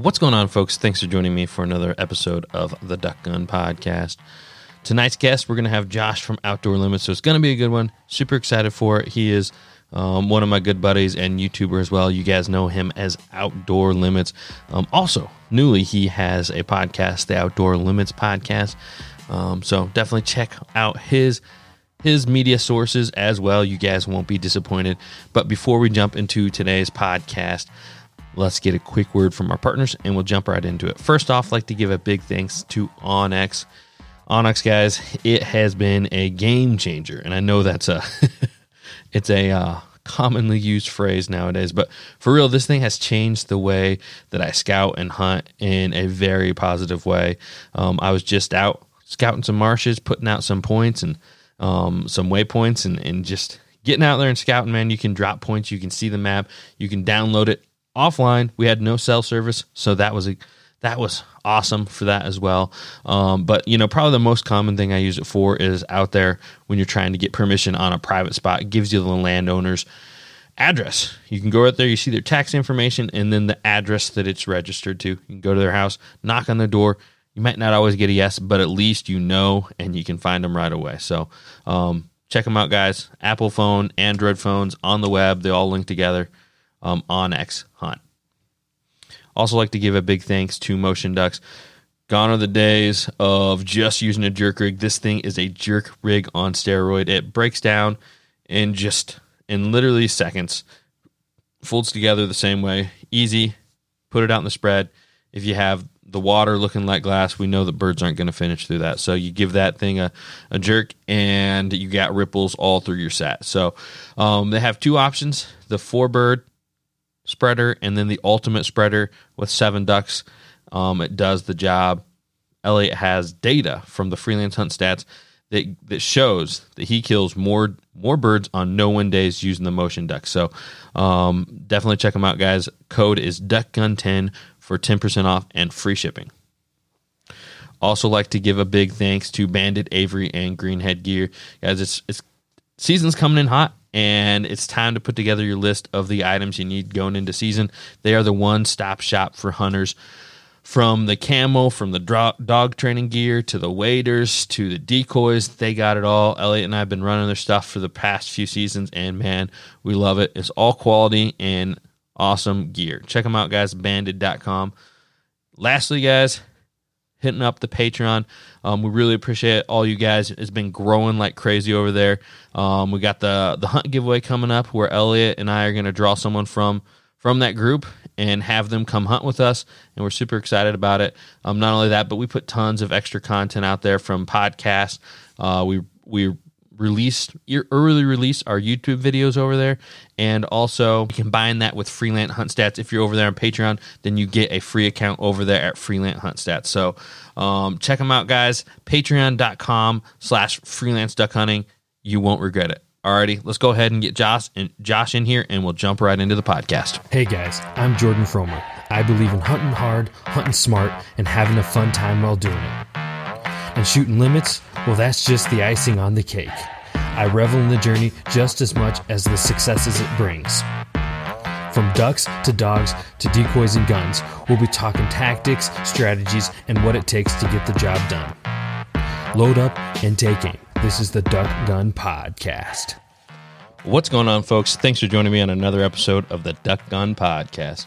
What's going on, folks? Thanks for joining me for another episode of the Duck Gun Podcast. Tonight's guest, we're going to have Josh from Outdoor Limits, so it's going to be a good one. Super excited for it. He is um, one of my good buddies and YouTuber as well. You guys know him as Outdoor Limits. Um, also, newly, he has a podcast, the Outdoor Limits Podcast. Um, so definitely check out his his media sources as well. You guys won't be disappointed. But before we jump into today's podcast, let's get a quick word from our partners and we'll jump right into it. First off, I'd like to give a big thanks to onX. onX guys, it has been a game changer, and I know that's a it's a uh, commonly used phrase nowadays, but for real, this thing has changed the way that I scout and hunt in a very positive way. Um, I was just out scouting some marshes, putting out some points and um, some waypoints, and and just getting out there and scouting. Man, you can drop points, you can see the map, you can download it offline. We had no cell service, so that was a that was awesome for that as well. Um, but you know, probably the most common thing I use it for is out there when you're trying to get permission on a private spot. It gives you the landowner's address. You can go out there, you see their tax information, and then the address that it's registered to. You can go to their house, knock on their door. You might not always get a yes, but at least you know, and you can find them right away. So um, check them out, guys. Apple phone, Android phones on the web, they all link together um, onX Hunt. Also, like to give a big thanks to Motion Ducks. Gone are the days of just using a jerk rig. This thing is a jerk rig on steroid. It breaks down in just in literally seconds. Folds together the same way. Easy. Put it out in the spread. If you have the water looking like glass, we know that birds aren't going to finish through that. So you give that thing a, a jerk and you got ripples all through your set. So um, they have two options the four bird spreader and then the ultimate spreader with seven ducks. Um, it does the job. Elliot has data from the freelance hunt stats that that shows that he kills more more birds on no win days using the motion duck. So um, definitely check them out, guys. Code is duckgun10 for 10% off and free shipping. Also, like to give a big thanks to Banded Avery and Greenhead Gear, guys. It's it's season's coming in hot and it's time to put together your list of the items you need going into season. They are the one stop shop for hunters. From the camo, from the dog training gear to the waders to the decoys, they got it all. Elliot and I have been running their stuff for the past few seasons, and man, we love it. It's all quality and awesome gear. Check them out, guys. Banded.com. Lastly, guys, hitting up the Patreon. Um, we really appreciate all you guys. It's been growing like crazy over there. Um, we got the the hunt giveaway coming up where Elliot and I are going to draw someone from from that group and have them come hunt with us, and we're super excited about it. Um, not only that, but we put tons of extra content out there from podcasts. Uh, we we released your early release our YouTube videos over there, and also combine that with Freelance Hunt Stats. If you're over there on Patreon, then you get a free account over there at Freelance Hunt Stats. So um, check them out, guys. Patreon.com slash freelance duck hunting. You won't regret it. Alrighty, let's go ahead and get Josh and Josh in here, and we'll jump right into the podcast. Hey guys, I'm Jordan Fromer. I believe in hunting hard, hunting smart, and having a fun time while doing it. And shooting limits, well, that's just the icing on the cake. I revel in the journey just as much as the successes it brings. From ducks to dogs to decoys and guns, we'll be talking tactics, strategies, and what it takes to get the job done. Load up and take aim. This is the Duck Gun Podcast. What's going on, folks? Thanks for joining me on another episode of the Duck Gun Podcast.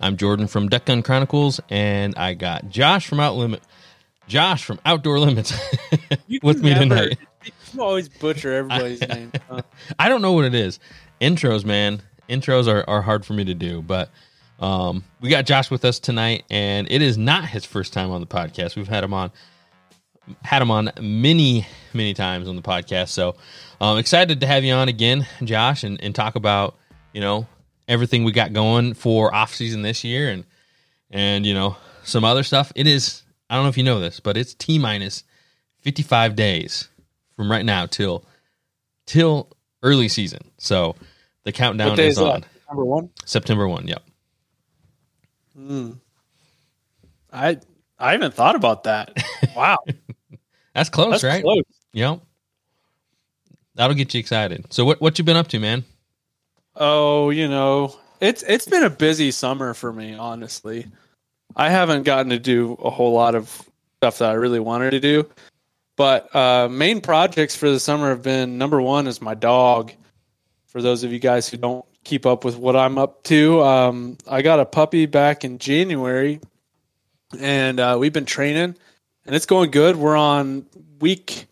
I'm Jordan from Duck Gun Chronicles, and I got Josh from Out Limit, Josh from Outdoor Limits with me never, tonight. You always butcher everybody's name. Huh? I don't know what it is. Intros, man. Intros are, are hard for me to do, but um, we got Josh with us tonight, and it is not his first time on the podcast. We've had him on had him on many, many times on the podcast. So I'm um, excited to have you on again, Josh, and, and talk about, you know, everything we got going for off season this year and and you know, some other stuff. It is I don't know if you know this, but it's T minus 55 days from right now till till early season. So the countdown is, is on. Number one? September 1, yep. Mm. I I haven't thought about that. Wow. That's close, That's right? close. Yep. That'll get you excited. So what what you been up to, man? Oh, you know, it's it's been a busy summer for me, honestly. I haven't gotten to do a whole lot of stuff that I really wanted to do. But uh, main projects for the summer have been number one is my dog. For those of you guys who don't keep up with what I'm up to, um, I got a puppy back in January, and uh, we've been training, and it's going good. We're on week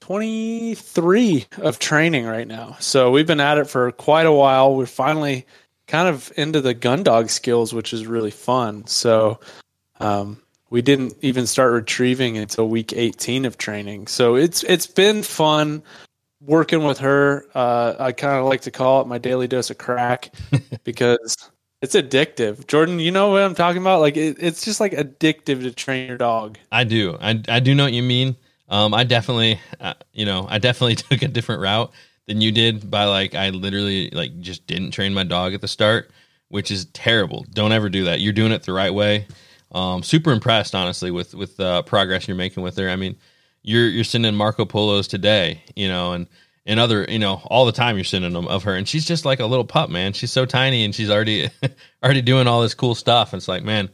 23 of training right now. So we've been at it for quite a while. We're finally kind of into the gun dog skills, which is really fun. So um, we didn't even start retrieving until week 18 of training. So it's it's been fun working with her. Uh, I kind of like to call it my daily dose of crack because it's addictive. Jordan, you know what I'm talking about? Like it, it's just like addictive to train your dog. I do. I, I do know what you mean. Um, I definitely, uh, you know, I definitely took a different route than you did by like, I literally like just didn't train my dog at the start, which is terrible. Don't ever do that. You're doing it the right way. Um, super impressed, honestly, with, with the uh, progress you're making with her. I mean, you're, you're sending Marco Polos today, you know, and, and other, you know, all the time you're sending them of her, and she's just like a little pup, man. She's so tiny, and she's already, already doing all this cool stuff. It's like, man,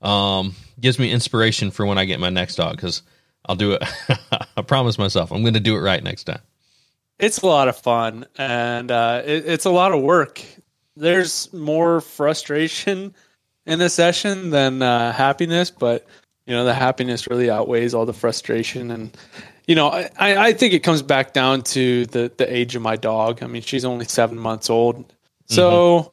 um, gives me inspiration for when I get my next dog because I'll do it. I promise myself I'm going to do it right next time. It's a lot of fun and uh, it, it's a lot of work. There's more frustration in the session than uh, happiness, but you know the happiness really outweighs all the frustration. And you know, I, I think it comes back down to the the age of my dog. I mean, she's only seven months old, so. Mm-hmm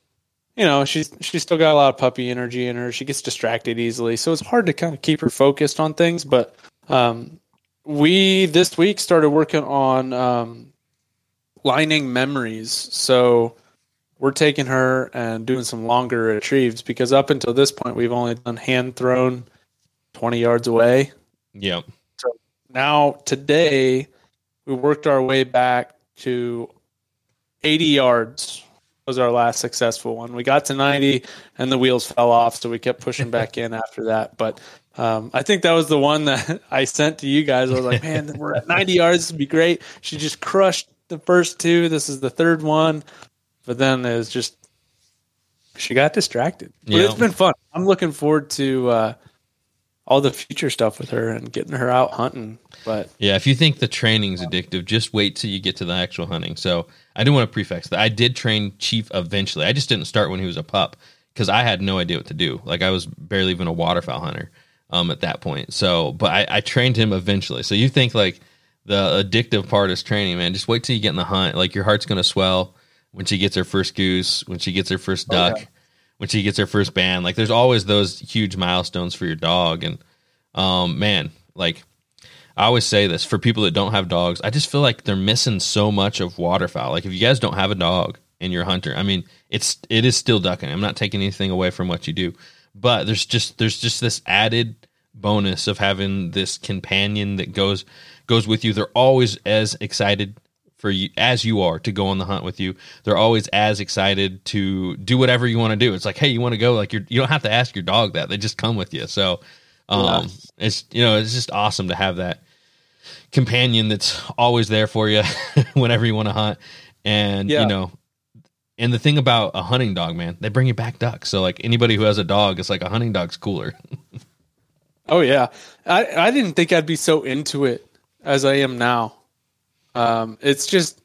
you know she's she's still got a lot of puppy energy in her she gets distracted easily so it's hard to kind of keep her focused on things but um, we this week started working on um, lining memories. So we're taking her and doing some longer retrieves because up until this point we've only done hand thrown 20 yards away. Yep. So now today we worked our way back to 80 yards was our last successful one. We got to 90 and the wheels fell off, so we kept pushing back in after that. But um, I think that was the one that I sent to you guys. I was like, man, we're at 90 yards. This would be great. She just crushed the first two. This is the third one. But then it was just, she got distracted. But yeah. it's been fun. I'm looking forward to uh, all the future stuff with her and getting her out hunting. But yeah, if you think the training's addictive, just wait till you get to the actual hunting. So I do want to prefix that I did train Chief eventually. I just didn't start when he was a pup because I had no idea what to do. Like I was barely even a waterfowl hunter um, at that point. So, but I, I trained him eventually. So you think like the addictive part is training, man. Just wait till you get in the hunt. Like your heart's gonna swell when she gets her first goose, when she gets her first duck, oh, yeah. when she gets her first band. Like there's always those huge milestones for your dog. And um, man, like I always say this for people that don't have dogs, I just feel like they're missing so much of waterfowl. Like if you guys don't have a dog and you're a hunter, I mean, it's it is still ducking. I'm not taking anything away from what you do, but there's just there's just this added bonus of having this companion that goes goes with you. They're always as excited for you as you are to go on the hunt with you. They're always as excited to do whatever you want to do. It's like, hey, you want to go? Like you're you don't have to ask your dog that. They just come with you. So um yeah. it's you know, it's just awesome to have that companion that's always there for you whenever you want to hunt. And yeah. you know, and the thing about a hunting dog, man, they bring you back ducks. So like anybody who has a dog, it's like a hunting dog's cooler. oh yeah, I I didn't think I'd be so into it as I am now. Um, it's just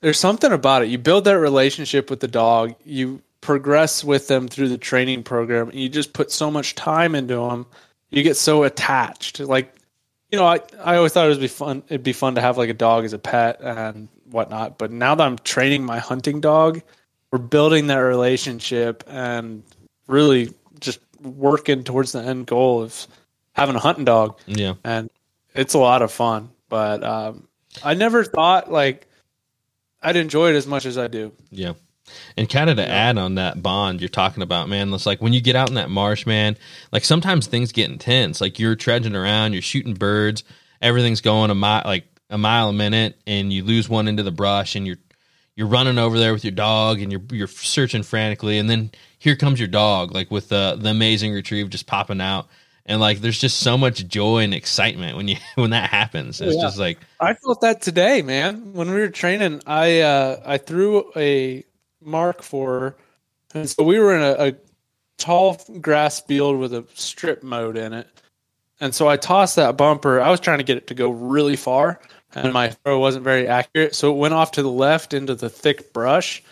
there's something about it. You build that relationship with the dog. You progress with them through the training program. And you just put so much time into them. You get so attached. Like, you know, I, I always thought it would be fun. It'd be fun to have like a dog as a pet and whatnot. But now that I'm training my hunting dog, we're building that relationship and really just working towards the end goal of having a hunting dog. Yeah. And it's a lot of fun. But um, I never thought like I'd enjoy it as much as I do. Yeah. And kind of to yeah. add on that bond you're talking about, man, it's like when you get out in that marsh, man, like sometimes things get intense. Like you're trudging around, you're shooting birds, everything's going a mile, like a mile a minute and you lose one into the brush and you're you're running over there with your dog and you're you're searching frantically and then here comes your dog like with the the amazing retrieve just popping out and like there's just so much joy and excitement when you when that happens it's yeah. just like i felt that today man when we were training i uh i threw a mark for and so we were in a, a tall grass field with a strip mowed in it. And so I tossed that bumper. I was trying to get it to go really far, and my throw wasn't very accurate. So it went off to the left into the thick brush.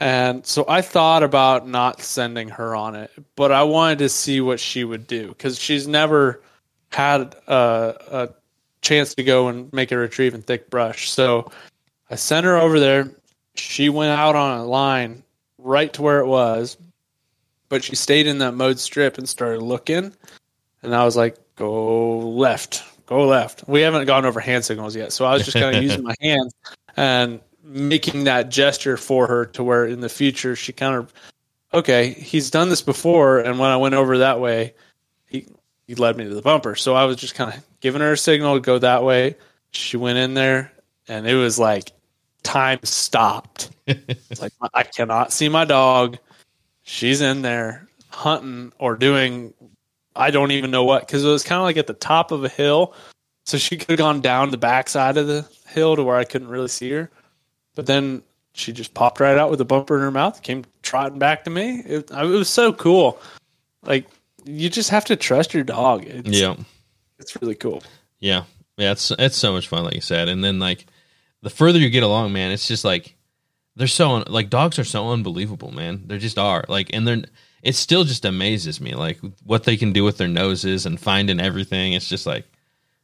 And so I thought about not sending her on it, but I wanted to see what she would do because she's never had a, a chance to go and make a retrieve in thick brush. So I sent her over there. She went out on a line right to where it was, but she stayed in that mowed strip and started looking. And I was like, go left, go left. We haven't gone over hand signals yet. So I was just kind of using my hands and making that gesture for her to where in the future she kind of, okay, he's done this before. And when I went over that way, he, he led me to the bumper. So I was just kind of giving her a signal to go that way. She went in there and it was like time stopped. it's like I cannot see my dog. She's in there hunting or doing I don't even know what because it was kind of like at the top of a hill, so she could have gone down the backside of the hill to where I couldn't really see her. But then she just popped right out with a bumper in her mouth, came trotting back to me. It, it was so cool. Like you just have to trust your dog. It's, Yeah. it's really cool. Yeah. Yeah, it's it's so much fun, like you said. And then like the further you get along, man, it's just like they're so un- like dogs are so unbelievable, man. They just are. Like and they're it still just amazes me, like what they can do with their noses and finding everything. It's just like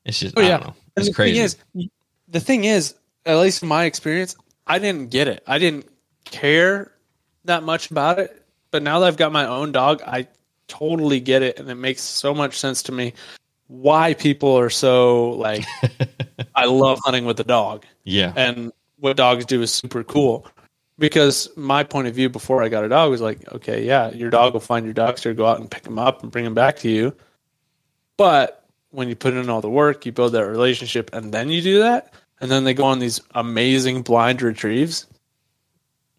it's just Oh, I yeah. don't know. It's the crazy. Thing is, the thing is, at least in my experience, I didn't get it. I didn't care that much about it. But now that I've got my own dog, I totally get it, and it makes so much sense to me why people are so like. I love hunting with the dog, yeah. and what dogs do is super cool. Because my point of view before I got a dog was like, okay, yeah, your dog will find your dogster, go out and pick him up and bring him back to you. But when you put in all the work, you build that relationship, and then you do that, and then they go on these amazing blind retrieves.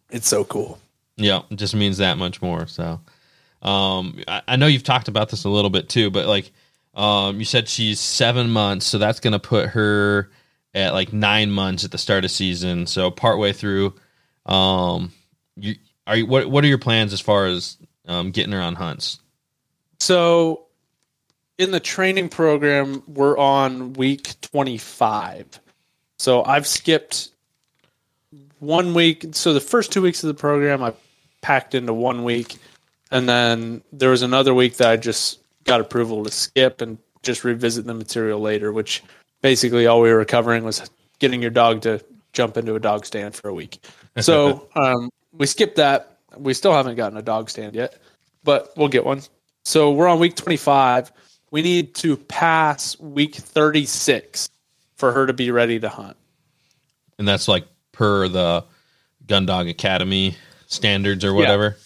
It's so cool. Yeah, it just means that much more. So, um, I, I know you've talked about this a little bit too, but like, um, you said she's seven months, so that's going to put her at like nine months at the start of season. So partway through, um, you are you what what are your plans as far as um, getting her on hunts? So, in the training program, we're on week 25. So, I've skipped one week. So, the first two weeks of the program, I packed into one week. And then there was another week that I just got approval to skip and just revisit the material later, which basically all we were covering was getting your dog to jump into a dog stand for a week. So, um, we skipped that. We still haven't gotten a dog stand yet, but we'll get one. So we're on week 25. We need to pass week 36 for her to be ready to hunt. And that's like per the Gun Dog Academy standards or whatever.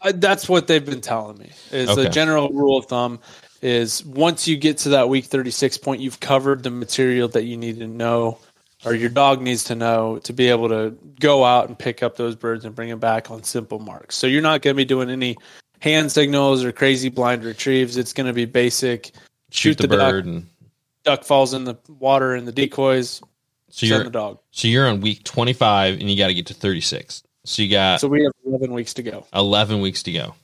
Uh, that's what they've been telling me. Is Okay. the general rule of thumb is once you get to that week 36 point, you've covered the material that you need to know or your dog needs to know to be able to go out and pick up those birds and bring them back on simple marks. So you're not going to be doing any hand signals or crazy blind retrieves. It's going to be basic Shoot, the, duck, bird, and duck falls in the water and the decoys, so you're the dog. so you're on week twenty five, and you got to get to thirty six. So you got So we have 11 weeks to go. 11 weeks to go.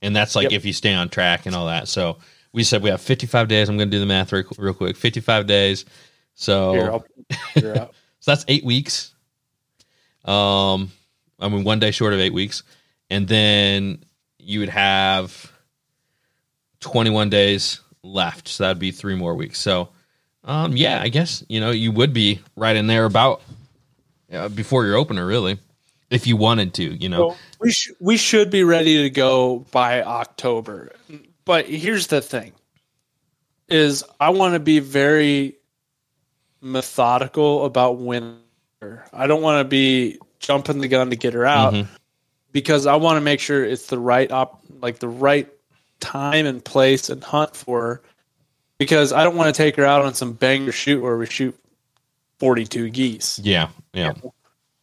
And that's like Yep. if you stay on track and all that. So we said we have 55 days. I'm going to do the math real, real quick. 55 days. So, Here, I'll figure it out. so that's eight weeks. Um, I mean, one day short of eight weeks. And then you would have 21 days left. So that'd be three more weeks. So, um, yeah, I guess, you know, you would be right in there about uh, before your opener, really, if you wanted to, you know. So we sh- we should be ready to go by October. But here's the thing: is I want to be very methodical about when. I don't want to be jumping the gun to get her out Mhm. because I want to make sure it's the right op, like the right time and place and hunt for her. Because I don't want to take her out on some banger shoot where we shoot forty-two geese. Yeah. Yeah.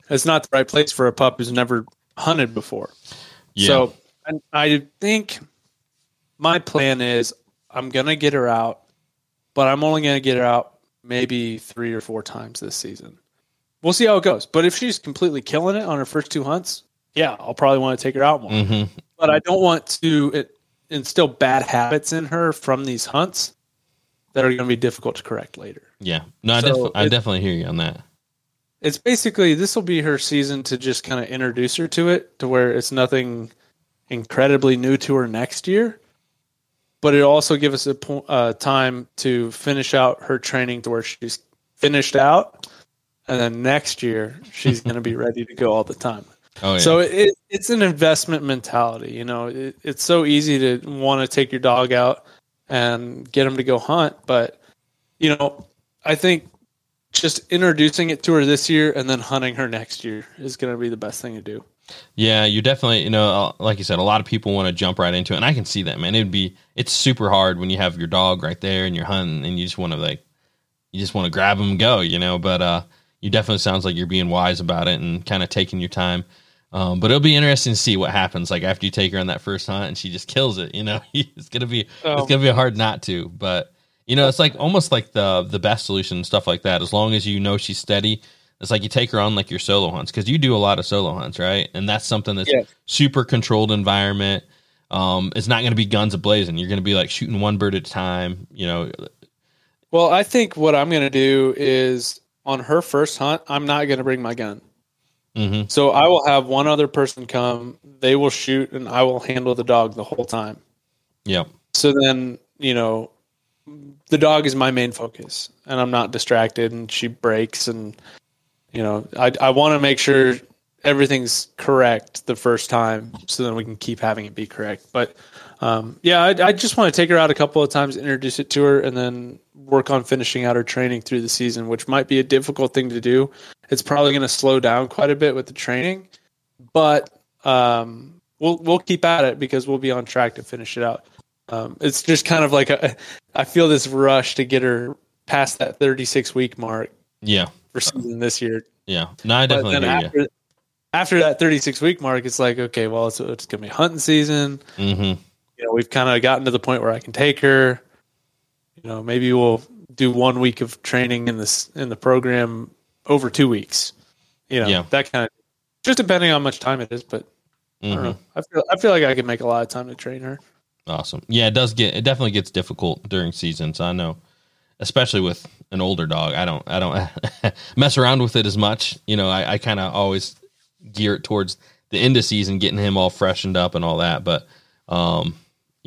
It's not the right place for a pup who's never hunted before. Yeah. So and I think my plan is I'm gonna get her out, but I'm only gonna get her out maybe three or four times this season. We'll see how it goes. But if she's completely killing it on her first two hunts, yeah, I'll probably want to take her out more. hmm but I don't want to it, instill bad habits in her from these hunts that are going to be difficult to correct later. Yeah. No, I, def- I it- definitely hear you on that. It's basically this will be her season to just kind of introduce her to it, to where it's nothing incredibly new to her next year. But it also give us a po- uh, time to finish out her training to where she's finished out, and then next year she's going to be ready to go all the time. Oh, yeah. So it, it's an investment mentality. You know, it, it's so easy to want to take your dog out and get him to go hunt, but you know, I think just introducing it to her this year and then hunting her next year is going to be the best thing to do. Yeah, you definitely, you know, uh, like you said, a lot of people want to jump right into it, and I can see that, man. It would be, it's super hard when you have your dog right there and you're hunting, and you just want to like, you just want to grab him and go, you know. But uh, you definitely sounds like you're being wise about it and kind of taking your time. Um, but it'll be interesting to see what happens, like after you take her on that first hunt and she just kills it. You know, it's gonna be, Oh. it's gonna be hard not to. But you know, it's like almost like the the best solution and stuff like that. As long as you know she's steady, it's like you take her on like your solo hunts because you do a lot of solo hunts, right? And that's something that's Yeah. super controlled environment. Um, it's not going to be guns ablazing. You're going to be like shooting one bird at a time. You know, Well, I think what I'm going to do is on her first hunt, I'm not going to bring my gun. Hmm So I will have one other person come, they will shoot, and I will handle the dog the whole time. yeah, So then, you know, the dog is my main focus and I'm not distracted and she breaks and you know, I I want to make sure everything's correct the first time so then we can keep having it be correct. But um, yeah, I, I just want to take her out a couple of times, introduce it to her, and then work on finishing out her training through the season, which might be a difficult thing to do. It's probably going to slow down quite a bit with the training, but um, we'll we'll keep at it because we'll be on track to finish it out. Um, it's just kind of like a, I feel this rush to get her past that 36 week mark yeah, for season this year. yeah. No, I definitely hear after, after that 36 week mark, it's like, okay, well, it's, it's going to be hunting season. you. You know, we've kind of gotten to the point where I can take her. You know, maybe we'll do one week of training in this in the program over two weeks. You know, Yeah. that kind of just depending on how much time it is. But I don't hmm know. I feel I feel like I can make a lot of time to train her. Awesome. Yeah, it does get it definitely gets difficult during seasons. I know, especially with an older dog. I don't I don't mess around with it as much. You know, I, I kind of always gear it towards the end of season, getting him all freshened up and all that. But um,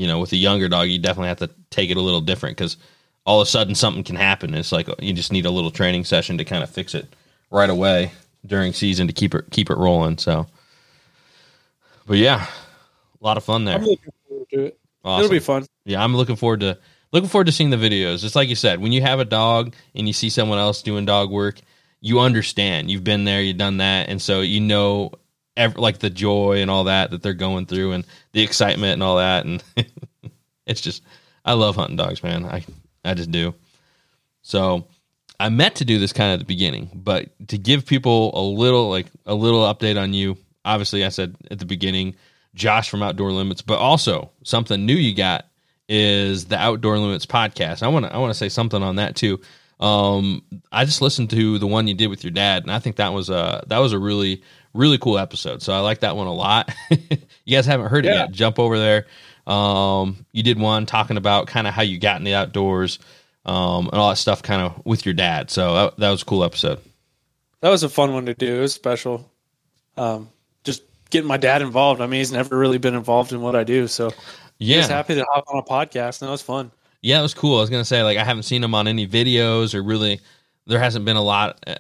you know, with a younger dog, you definitely have to take it a little different because all of a sudden something can happen. It's like uh, you just need a little training session to kind of fix it right away during season to keep it keep it rolling. So, but yeah, a lot of fun there. I'm looking forward to it. Awesome. It'll be fun. Yeah, I'm looking forward to looking forward to seeing the videos. It's like you said, when you have a dog and you see someone else doing dog work, you understand. You've been there, you've done that, and so you know, ev- like the joy and all that that they're going through, and the excitement and all that, and it's just, I love hunting dogs, man. I I just do. So I meant to do this kind of at the beginning, but to give people a little like a little update on you. Obviously, I said at the beginning, Josh from Outdoor Limits, but also something new you got is the Outdoor Limits podcast. I want to I want to say something on that too. Um, I just listened to the one you did with your dad, and I think that was a that was a really really cool episode. So I like that one a lot. you guys haven't heard it Yeah. yet? Jump over there. Um, you did one talking about kind of how you got in the outdoors, um, and all that stuff, kind of with your dad. So that, that was a cool episode. That was a fun one to do. It was special. Um, just getting my dad involved. I mean, he's never really been involved in what I do, so Yeah, just happy to hop on a podcast. And that was fun. Yeah, it was cool. I was gonna say like I haven't seen him on any videos or really there hasn't been a lot. uh,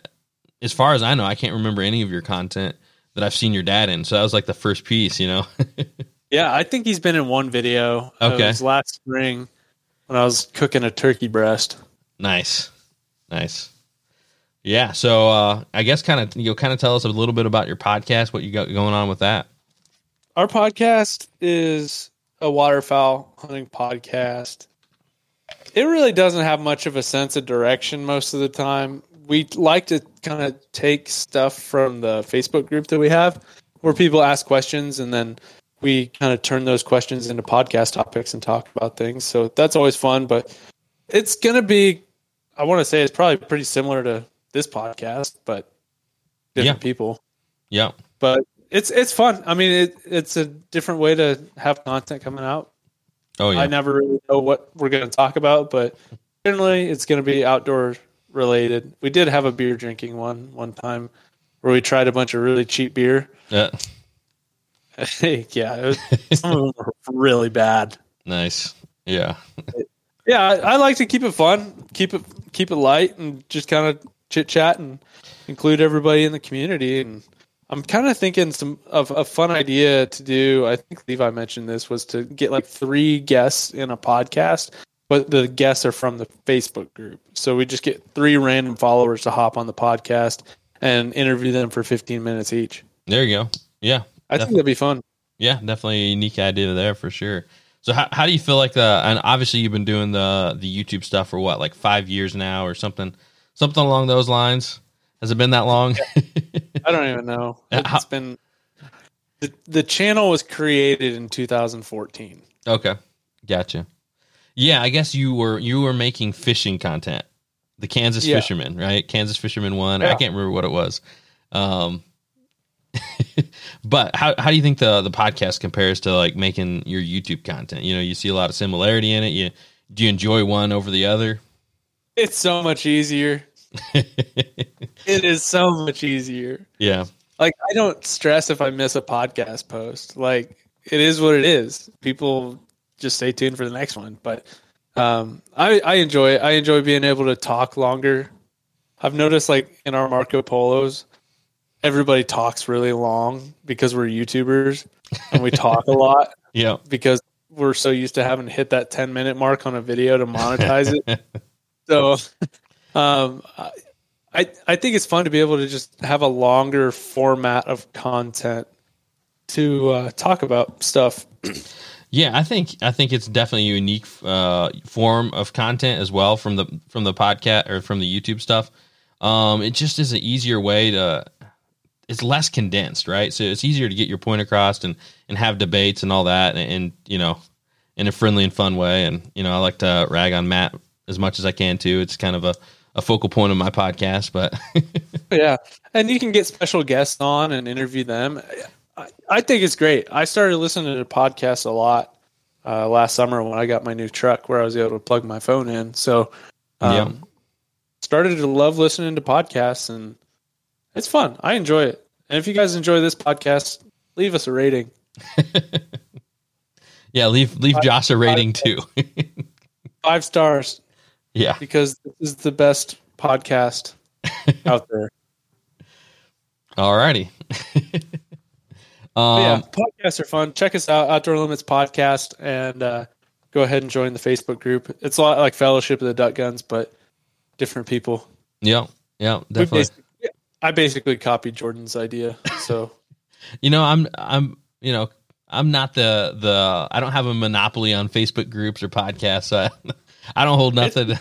As far as I know, I can't remember any of your content that I've seen your dad in. So that was like the first piece, you know. Yeah, I think he's been in one video. Okay. It was last spring when I was cooking a turkey breast. nice, nice. Yeah. So uh, I guess kind of you'll kind of tell us a little bit about your podcast, what you got going on with that. Our podcast is a waterfowl hunting podcast. It really doesn't have much of a sense of direction most of the time. We like to kind of take stuff from the Facebook group that we have where people ask questions and then we kind of turn those questions into podcast topics and talk about things. So that's always fun, but it's going to be I want to say it's probably pretty similar to this podcast, but different Yeah. people Yeah. but it's it's fun. I mean, it, it's a different way to have content coming out. Oh yeah. I never really know what we're going to talk about, but generally it's going to be outdoor related. We did have a beer drinking one one time where we tried a bunch of really cheap beer. yeah. yeah, it was, some of them were really bad. Nice. Yeah. Yeah, I, I like to keep it fun, keep it keep it light, and just kind of chit chat and include everybody in the community. And I'm kind of thinking some of a fun idea to do. I think Levi mentioned this was to get like three guests in a podcast, but the guests are from the Facebook group. So we just get three random followers to hop on the podcast and interview them for 15 minutes each. There you go. Yeah. I think that'd be fun. Yeah, definitely a unique idea there for sure. So how how do you feel like the and obviously you've been doing the the YouTube stuff for what like five years now or something something along those lines? Has it been that long? I don't even know. It's been the, the channel was created in 2014. okay, gotcha. Yeah, I guess you were you were making fishing content, the Kansas Yeah. Fisherman, right? Kansas Fisherman one. I can't remember what it was. Um, but how how do you think the the podcast compares to like making your YouTube content? You know, you see a lot of similarity in it. You do you enjoy one over the other? It's so much easier. It is so much easier. yeah, Like I don't stress if I miss a podcast post. Like it is what it is. People just stay tuned for the next one. But um, I I enjoy it. I enjoy being able to talk longer. I've noticed like in our Marco Polos, everybody talks really long because we're YouTubers and we talk a lot. yeah. because we're so used to having to hit that 10 minute mark on a video to monetize it. so um, I- I, I think it's fun to be able to just have a longer format of content to uh, talk about stuff. Yeah, I think I think it's definitely a unique uh, form of content as well from the from the podcast or from the YouTube stuff. Um, it just is an easier way to. It's less condensed, right? So it's easier to get your point across and and have debates and all that, and, and you know, in a friendly and fun way. And you know, I like to rag on Matt as much as I can too. It's kind of a a focal point of my podcast, but yeah. And you can get special guests on and interview them. I, I think it's great. I started listening to podcasts a lot uh, last summer when I got my new truck where I was able to plug my phone in. So, um, Yeah. started to love listening to podcasts and it's fun. I enjoy it. And if you guys enjoy this podcast, leave us a rating. yeah, leave leave Josh a rating too. Five stars yeah, because this is the best podcast out there. alrighty. But um, yeah, podcasts are fun. Check us out, Outdoor Limits Podcast, and uh, go ahead and join the Facebook group. It's a lot like Fellowship of the Duck Guns, but different people. yeah, yeah, definitely. basically- I basically copied Jordan's idea. So You know, I'm I'm you know, I'm not the the I don't have a monopoly on Facebook groups or podcasts. So I, I don't hold nothing.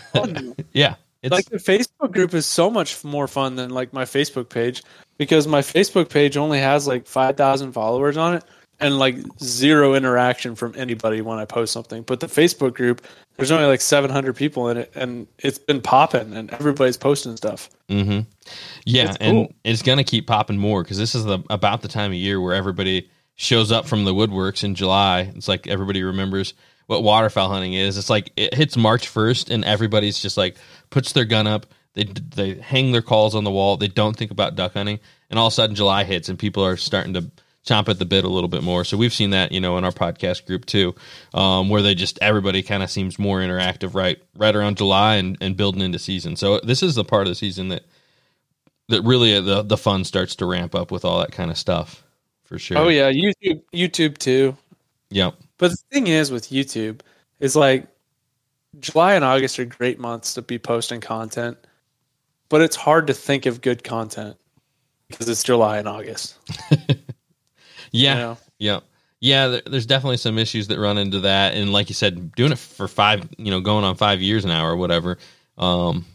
yeah. It's like the Facebook group is so much more fun than like my Facebook page because my Facebook page only has like 5,000 followers on it and like zero interaction from anybody when I post something. But the Facebook group, there's only like 700 people in it and it's been popping and everybody's posting stuff. Mm-hmm. Yeah, It's and it's gonna keep popping more because this is the about the time of year where everybody shows up from the woodworks in July. It's like everybody remembers what waterfowl hunting is. It's like it hits March first, and everybody's just like puts their gun up. They they hang their calls on the wall. They don't think about duck hunting, and all of a sudden July hits, and people are starting to chomp at the bit a little bit more. So we've seen that, you know, in our podcast group too, um, where they just everybody kind of seems more interactive right right around July and, and building into season. So this is the part of the season that that really the the fun starts to ramp up with all that kind of stuff for sure. Oh yeah, YouTube YouTube too. Yep. But the thing is with YouTube is like July and August are great months to be posting content, but it's hard to think of good content because it's July and August. Yeah. You know? Yeah. Yeah, there's definitely some issues that run into that, and like you said, doing it for five, you know, going on five years now or whatever. Um,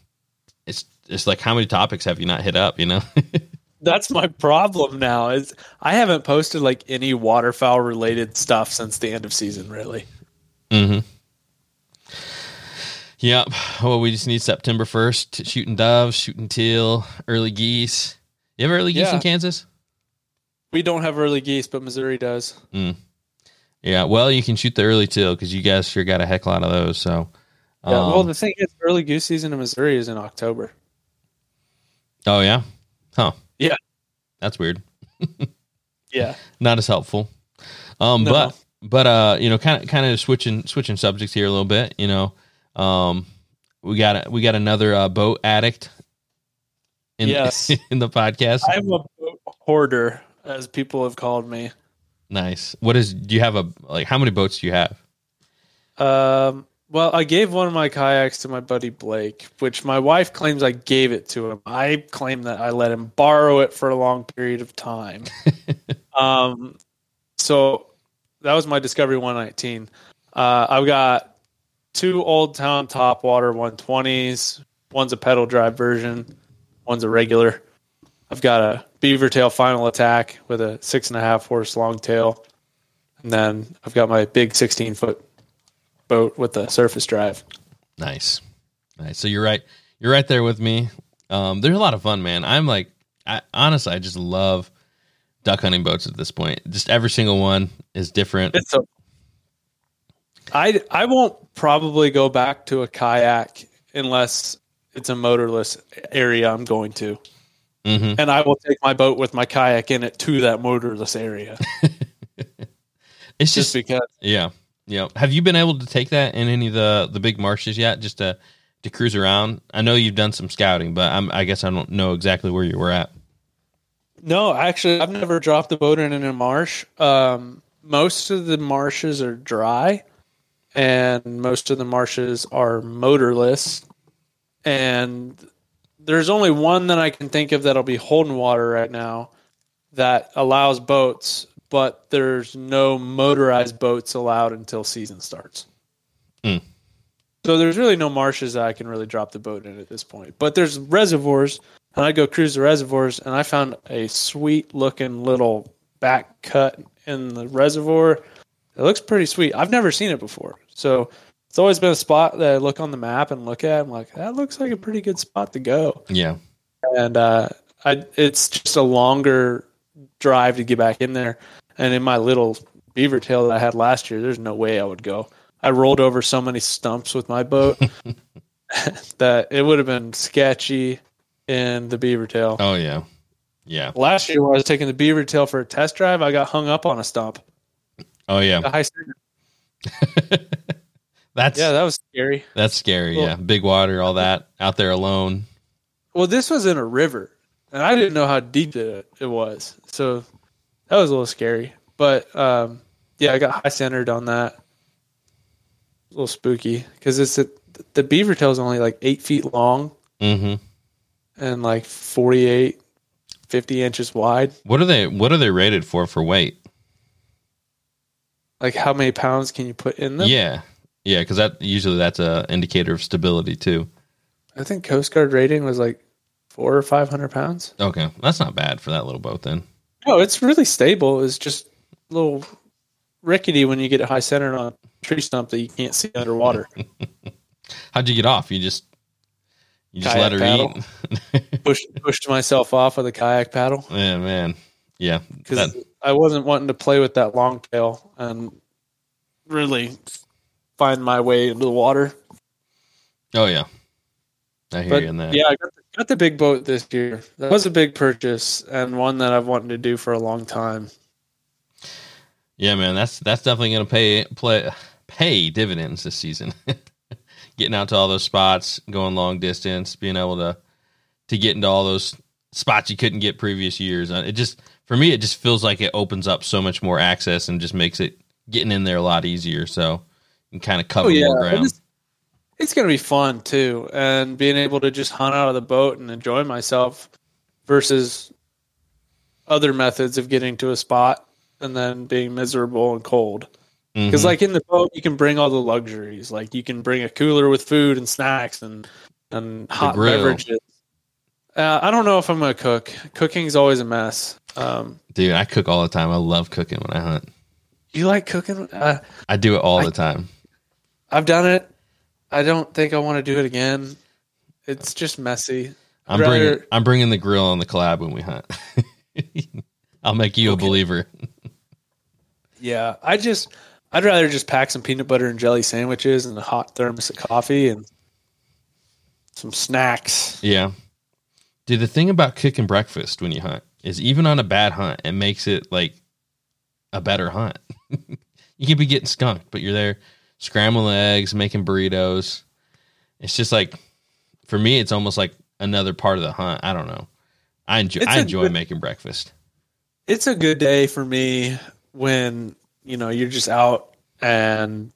it's it's like how many topics have you not hit up? You know. That's my problem now. Is I haven't posted like any waterfowl related stuff since the end of season. Really, mm-hmm. Yep. Well, we just need September first shooting doves, shooting teal, early geese. You have early geese Yeah. in Kansas? We don't have early geese, but Missouri does. Yeah, well, you can shoot the early teal because you guys sure got a heck lot of those. So, Yeah, well, um, the thing is, early goose season in Missouri is in October. oh yeah, huh? That's weird. Yeah. Not as helpful. Um, No. but but uh, you know, kind of kind of switching switching subjects here a little bit. You know, um, we got a, we got another uh, boat addict. In, Yes. in the podcast. I'm a boat hoarder, as people have called me. nice. What is? Do you have a like? How many boats do you have? Um, well, I gave one of my kayaks to my buddy Blake, which my wife claims I gave it to him. I claim that I let him borrow it for a long period of time. um, so that was my Discovery 119. Uh, I've got two Old Town Topwater 120s. One's a pedal drive version. One's a regular. I've got a Beaver Tail Final Attack with a six and a half horse long tail, and then I've got my big 16 foot boat with the surface drive. Nice, nice. So you're right. You're right there with me. Um, they're a lot of fun, man. I'm like, I honestly, I just love duck hunting boats at this point. Just every single one is different. It's a, I I won't probably go back to a kayak unless it's a motorless area I'm going to, hmm and I will take my boat with my kayak in it to that motorless area It's just just, because. yeah, yeah. Have you been able to take that in any of the the big marshes yet? Just to to cruise around. I know you've done some scouting, but I'm, I guess I don't know exactly where you were at. No, actually, I've never dropped the boat in in a marsh. Um, most of the marshes are dry, and most of the marshes are motorless. And there's only one that I can think of that'll be holding water right now that allows boats, but there's no motorized boats allowed until season starts. Hmm. So there's really no marshes that I can really drop the boat in at this point. But there's reservoirs, and I go cruise the reservoirs, and I found a sweet looking little back cut in the reservoir. It looks pretty sweet. I've never seen it before, so it's always been a spot that I look on the map and look at. I'm like, that looks like a pretty good spot to go. Yeah, And uh, I, it's just a longer drive to get back in there. And in my little beaver tail that I had last year, there's no way I would go. I rolled over so many stumps with my boat that it would have been sketchy in the beaver tail. Oh yeah, yeah. Last year, when I was taking the beaver tail for a test drive, I got hung up on a stump. Oh yeah. High. That's Yeah, that was scary. that's scary. Well- yeah, big water, all that out there alone. Well, this was in a river, and I didn't know how deep it, it was, so that was a little scary. But um, yeah, I got high centered on that. A little spooky because it's a, the beaver tail is only like eight feet long hmm and like 48, 50 inches wide. What are they? What are they rated for for weight? Like, how many pounds can you put in them? Yeah, yeah, because that usually that's a indicator of stability too. I think Coast Guard rating was like four or five hundred pounds. Okay, that's not bad for that little boat then. No, it's really stable. It's just a little rickety when you get it high centered on a tree stump that you can't see underwater. How'd you get off? You just you just Kayak let her eat. pushed pushed myself off with a kayak paddle yeah, man. Yeah, because I wasn't wanting to play with that long tail and really find my way into the water. oh yeah. I hear But you in that. yeah, I got the, got the big boat this year. That was a big purchase and one that I've wanted to do for a long time. Yeah, man, that's that's definitely gonna pay play pay dividends this season. Getting out to all those spots, going long distance, being able to to get into all those spots you couldn't get previous years. Uh, It just for me, it just feels like it opens up so much more access and just makes it getting in there a lot easier. So you can kind of cover more and ground. It's, going to be fun too, and being able to just hunt out of the boat and enjoy myself versus other methods of getting to a spot and then being miserable and cold. Because Mhm. like in the boat, you can bring all the luxuries. Like you can bring a cooler with food and snacks and and hot beverages. Uh, I don't know if I'm gonna cook. Cooking's always a mess. Um, dude, I cook all the time. I love cooking when I hunt. you like cooking? Uh, I do it all I- the time. I've done it. I don't think I want to do it again. It's just messy. I'm rather- bringing I'm bringing the grill on the collab when we hunt. I'll make you okay. a believer. yeah, I just I'd rather just pack some peanut butter and jelly sandwiches and a hot thermos of coffee and some snacks. Yeah. Dude, the thing about cooking breakfast when you hunt is even on a bad hunt, it makes it like a better hunt. you could be getting skunked, but you're there scrambling eggs, making burritos. It's just like for me, it's almost like another part of the hunt. I don't know. I enjoy I enjoy good, making breakfast. It's a good day for me when you know you're just out and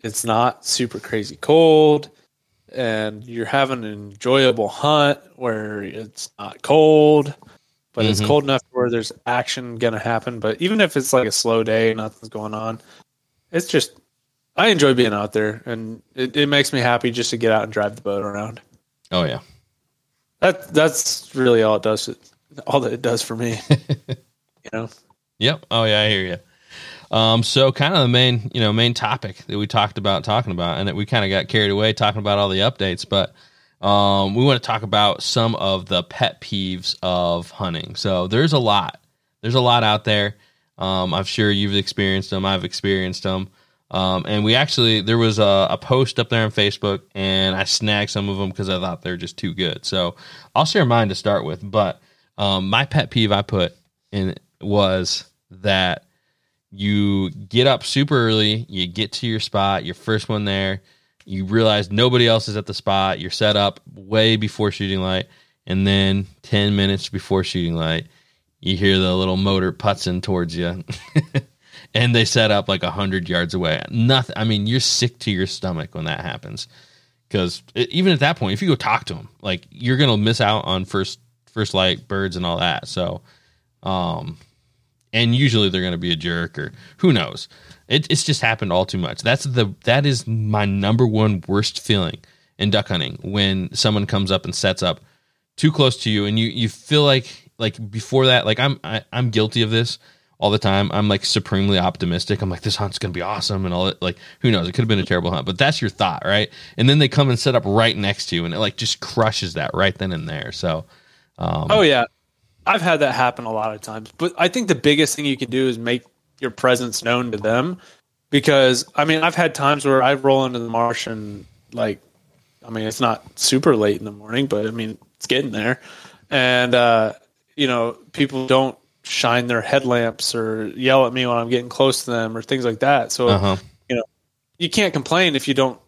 it's not super crazy cold and you're having an enjoyable hunt where it's not cold but mm-hmm. it's cold enough where there's action gonna happen but even if it's like a slow day nothing's going on it's just i enjoy being out there and it, it makes me happy just to get out and drive the boat around oh yeah that that's really all it does all that it does for me you know yep oh yeah i hear you um, so kind of the main, you know, main topic that we talked about talking about, and that we kind of got carried away talking about all the updates, but um, we want to talk about some of the pet peeves of hunting. So there's a lot. There's a lot out there. Um, I'm sure you've experienced them. I've experienced them. Um, and we actually there was a, a, post up there on Facebook, and I snagged some of them because I thought they're just too good. So I'll share mine to start with. But um, my pet peeve I put in was that you get up super early, you get to your spot, your first one there, you realize nobody else is at the spot, you're set up way before shooting light, and then 10 minutes before shooting light, you hear the little motor putzing towards you. and they set up like 100 yards away. Nothing. I mean, you're sick to your stomach when that happens. Because even at that point, if you go talk to them, like you're gonna miss out on first first light birds and all that. So, um, and usually they're going to be a jerk or who knows. It, it's just happened all too much. That's the that is my number one worst feeling in duck hunting when someone comes up and sets up too close to you and you you feel like like before that like I'm I, am i am guilty of this all the time. I'm like supremely optimistic. I'm like this hunt's gonna be awesome and all that. Like who knows? It could have been a terrible hunt, but that's your thought, right? And then they come and set up right next to you, and it like just crushes that right then and there. So, um, oh yeah, I've had that happen a lot of times, but I think the biggest thing you can do is make your presence known to them because I mean, I've had times where I roll into the marsh and like, I mean, it's not super late in the morning, but I mean, it's getting there. And, uh, you know, people don't shine their headlamps or yell at me when I'm getting close to them or things like that. So, uh-huh. you know, you can't complain if you don't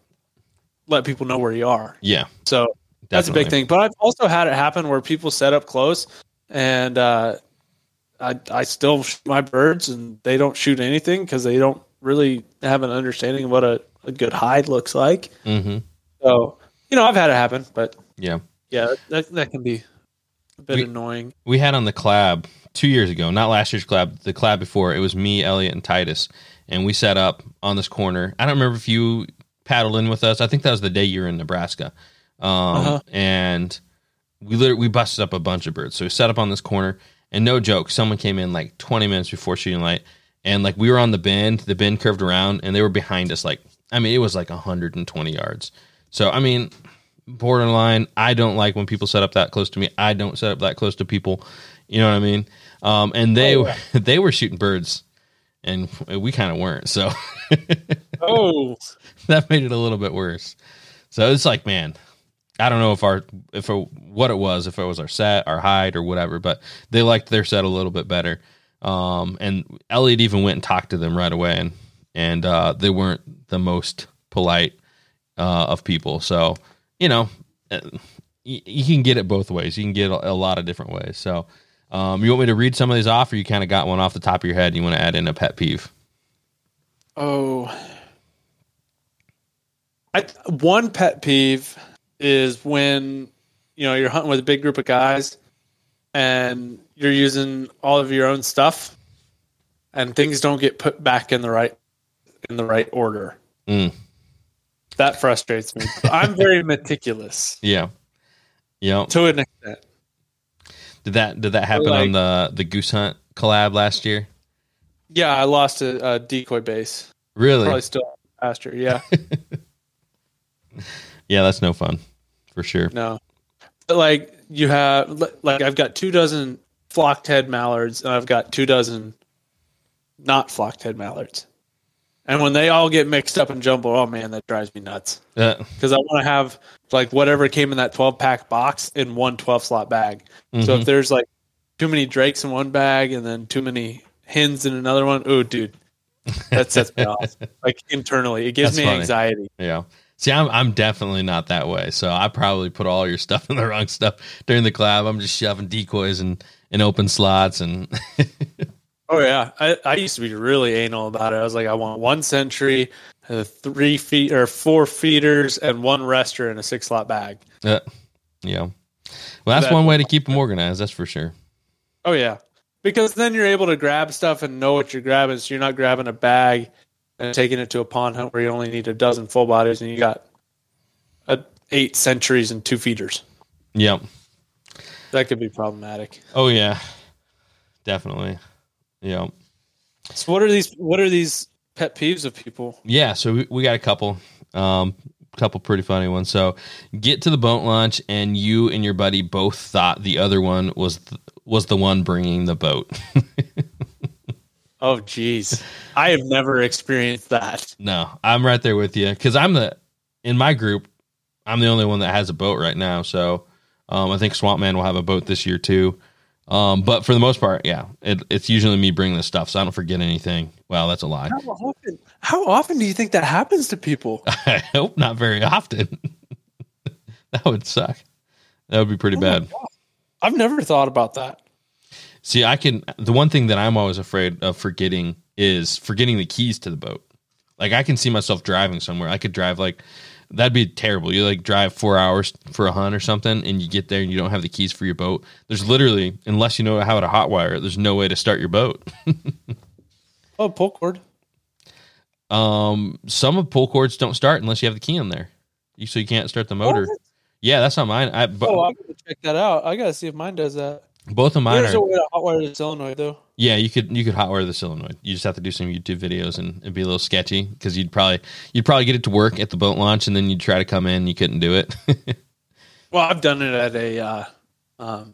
let people know where you are. Yeah. So Definitely. that's a big thing. But I've also had it happen where people set up close and uh, I I still shoot my birds, and they don't shoot anything because they don't really have an understanding of what a, a good hide looks like. Mm-hmm. So you know, I've had it happen, but yeah, yeah, that that can be a bit we, annoying. We had on the clab two years ago, not last year's clab, the clab before. It was me, Elliot, and Titus, and we set up on this corner. I don't remember if you paddled in with us. I think that was the day you were in Nebraska, um, uh-huh. and we literally we busted up a bunch of birds. So we set up on this corner, and no joke, someone came in like 20 minutes before shooting light, and like we were on the bend, the bend curved around, and they were behind us. Like I mean, it was like 120 yards. So I mean, borderline. I don't like when people set up that close to me. I don't set up that close to people. You know what I mean? Um, and they oh, yeah. they were shooting birds, and we kind of weren't. So oh, that made it a little bit worse. So it's like, man, I don't know if our if it, what it was, if it was our set, our hide, or whatever, but they liked their set a little bit better. Um, and Elliot even went and talked to them right away, and and uh, they weren't the most polite uh, of people. So you know, uh, you, you, can get it both ways. You can get a, a lot of different ways. So um, you want me to read some of these off, or you kind of got one off the top of your head? And you want to add in a pet peeve? Oh, I, one pet peeve is when you know you're hunting with a big group of guys and you're using all of your own stuff and things don't get put back in the right in the right order. Mm. That frustrates me. I'm very meticulous. Yeah. Yeah. To an extent. Did that did that happen like, on the the goose hunt collab last year? Yeah, I lost a, a decoy base. Really? Probably still pasture. Yeah. yeah, that's no fun for sure. No, but like you have like I've got two dozen flocked head mallards, and I've got two dozen not flocked head mallards. And when they all get mixed up and jumbled, oh man, that drives me nuts. Uh, Because I want to have like whatever came in that 12 pack box in one 12 slot bag. So if there's like too many drakes in one bag and then too many hens in another one, oh dude, that sets me off. Like internally, it gives That's me funny. anxiety. yeah. See, I'm I'm definitely not that way. So I probably put all your stuff in the wrong stuff during the collab. I'm just shoving decoys and and open slots and Oh yeah, I, I used to be really anal about it. I was like, I want one sentry, uh, three feet or four feeders, and one rester in a six slot bag. uh, yeah. Well, that's That- one way to keep them organized. That's for sure. Oh yeah, because then you're able to grab stuff and know what you're grabbing. So you're not grabbing a bag and taking it to a pond hunt where you only need a dozen full bodies and you got a, eight sentries and two feeders. Yep. That could be problematic. Oh yeah. Definitely. Yeah. So what are these? What are these pet peeves of people? Yeah, so we, we got a couple, um, couple pretty funny ones. So get to the boat launch, and you and your buddy both thought the other one was th- was the one bringing the boat. Oh jeez, I have never experienced that. no, I'm right there with you because I'm the in my group. I'm the only one that has a boat right now. So um, I think Swamp Man will have a boat this year too. Um, but for the most part, yeah, it, it's usually me bringing the stuff, so I don't forget anything. Well, that's a lie. How often? How often do you think that happens to people? I hope not very often. that would suck. That would be pretty bad. I've never thought about that. See, I can. The one thing that I'm always afraid of forgetting is forgetting the keys to the boat. Like I can see myself driving somewhere. I could drive like that'd be terrible. You like drive four hours for a hunt or something, and you get there and you don't have the keys for your boat. There's literally, unless you know how to hotwire, it, there's no way to start your boat. Oh, pull cord. um, some of pull cords don't start unless you have the key in there, you, so you can't start the motor. What? Yeah, that's not mine. I, but Oh, I'm gonna check that out. I gotta see if mine does that. Both of mine There's are. a way to hotwire the solenoid though. Yeah, you could you could hotwire the solenoid. You just have to do some YouTube videos and it'd be a little sketchy because you'd probably you'd probably get it to work at the boat launch and then you'd try to come in, you couldn't do it. Well, I've done it at a uh, um,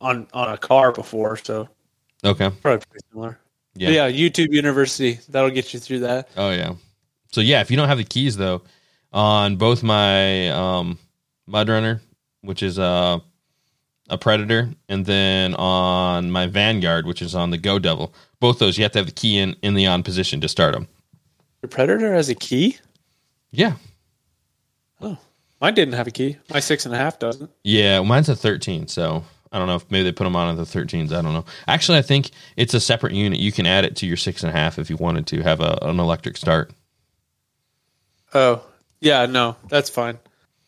on on a car before, so okay, probably pretty similar. yeah. Yeah. yeah, YouTube University that'll get you through that. oh yeah. So yeah, if you don't have the keys though, on both my um, Mud Runner, which is a a Predator, and then on my Vanguard, which is on the Go Devil, both those you have to have the key in in the on position to start them. Your Predator has a key. Yeah, Oh, mine didn't have a key. My six and a half doesn't. Yeah, mine's a 13, so I don't know if maybe they put them on at the 13s. I don't know. Actually, I think it's a separate unit. You can add it to your six and a half if you wanted to have a, an electric start. Oh, yeah, no, that's fine.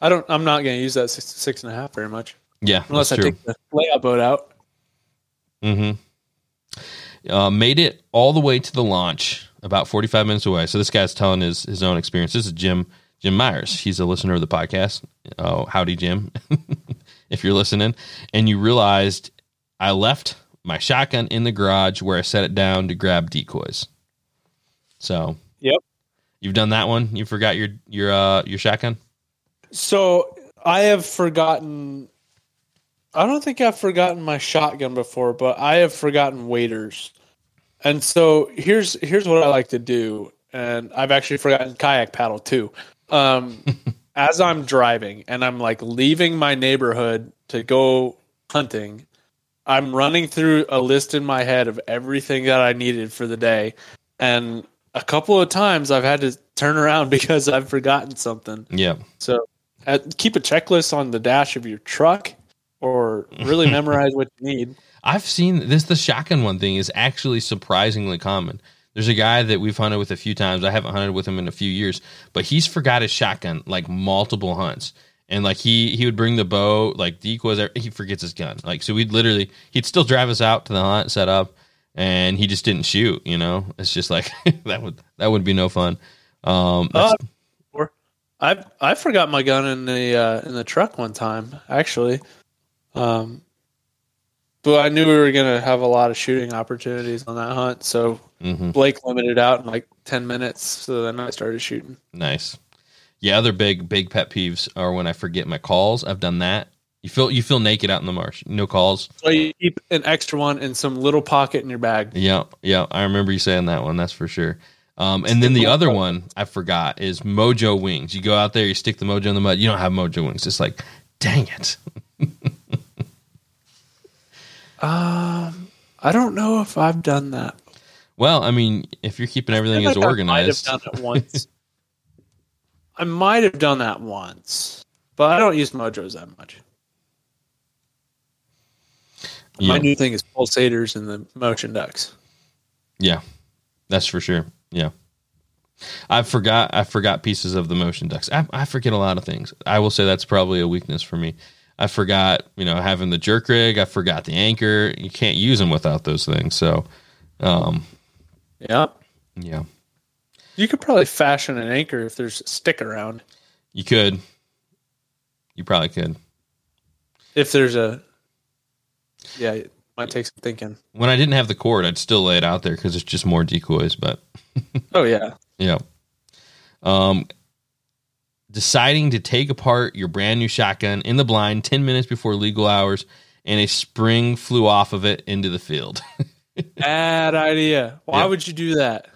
I don't. I'm not going to use that six, six and a half very much Yeah, unless I true. take the layout boat out. Mm-hmm. Uh, made it all the way to the launch, about 45 minutes away. So this guy's telling his his own experience. This is Jim Jim Myers. He's a listener of the podcast. Oh, howdy, Jim. if you're listening, and you realized I left my shotgun in the garage where I set it down to grab decoys. So Yep. You've done that one. You forgot your your uh your shotgun. So I have forgotten. I don't think I've forgotten my shotgun before, but I have forgotten waders. And so here's here's what I like to do, and I've actually forgotten kayak paddle too. Um, as I'm driving and I'm like leaving my neighborhood to go hunting, I'm running through a list in my head of everything that I needed for the day, and a couple of times I've had to turn around because I've forgotten something. Yeah. So uh, keep a checklist on the dash of your truck or really memorize what you need. I've seen this. The shotgun one thing is actually surprisingly common. There's a guy that we've hunted with a few times. I haven't hunted with him in a few years, but he's forgot his shotgun like multiple hunts. And like he he would bring the bow, like decoys. He forgets his gun. Like so, we'd literally he'd still drive us out to the hunt, set up, and he just didn't shoot. You know, it's just like that would that would be no fun. Um, Uh, I I forgot my gun in the uh, in the truck one time actually, um, but I knew we were gonna have a lot of shooting opportunities on that hunt, so mhm. Blake limited out in like ten minutes. So then I started shooting. Nice. Yeah, other big big pet peeves are when I forget my calls. I've done that You feel you feel naked out in the marsh. No calls. So you keep an extra one in some little pocket in your bag. Yeah, yeah. I remember you saying that one. That's for sure. Um, and then the other one I forgot is Mojo Wings. You go out there, you stick the Mojo in the mud. You don't have Mojo Wings. It's like, dang it. Um, I don't know if I've done that. Well, I mean, if you're keeping everything as like organized, I might have done it once. I might have done that once, but I don't use Mojos that much. yeah, My new thing is pulsators and the motion ducks. yeah, that's for sure. Yeah, I forgot. I forgot pieces of the motion ducks. I, I forget a lot of things. I will say that's probably a weakness for me. I forgot, you know, having the jerk rig. I forgot the anchor. You can't use them without those things. So, um, Yeah. yeah, You could probably fashion an anchor if there's a stick around. you could. You probably could. If there's a, yeah, it might take some thinking. When I didn't have the cord, I'd still lay it out there because it's just more decoys. But Oh yeah, yeah, um, deciding to take apart your brand new shotgun in the blind ten minutes before legal hours, and a spring flew off of it into the field. bad idea. Why Yeah. would you do that?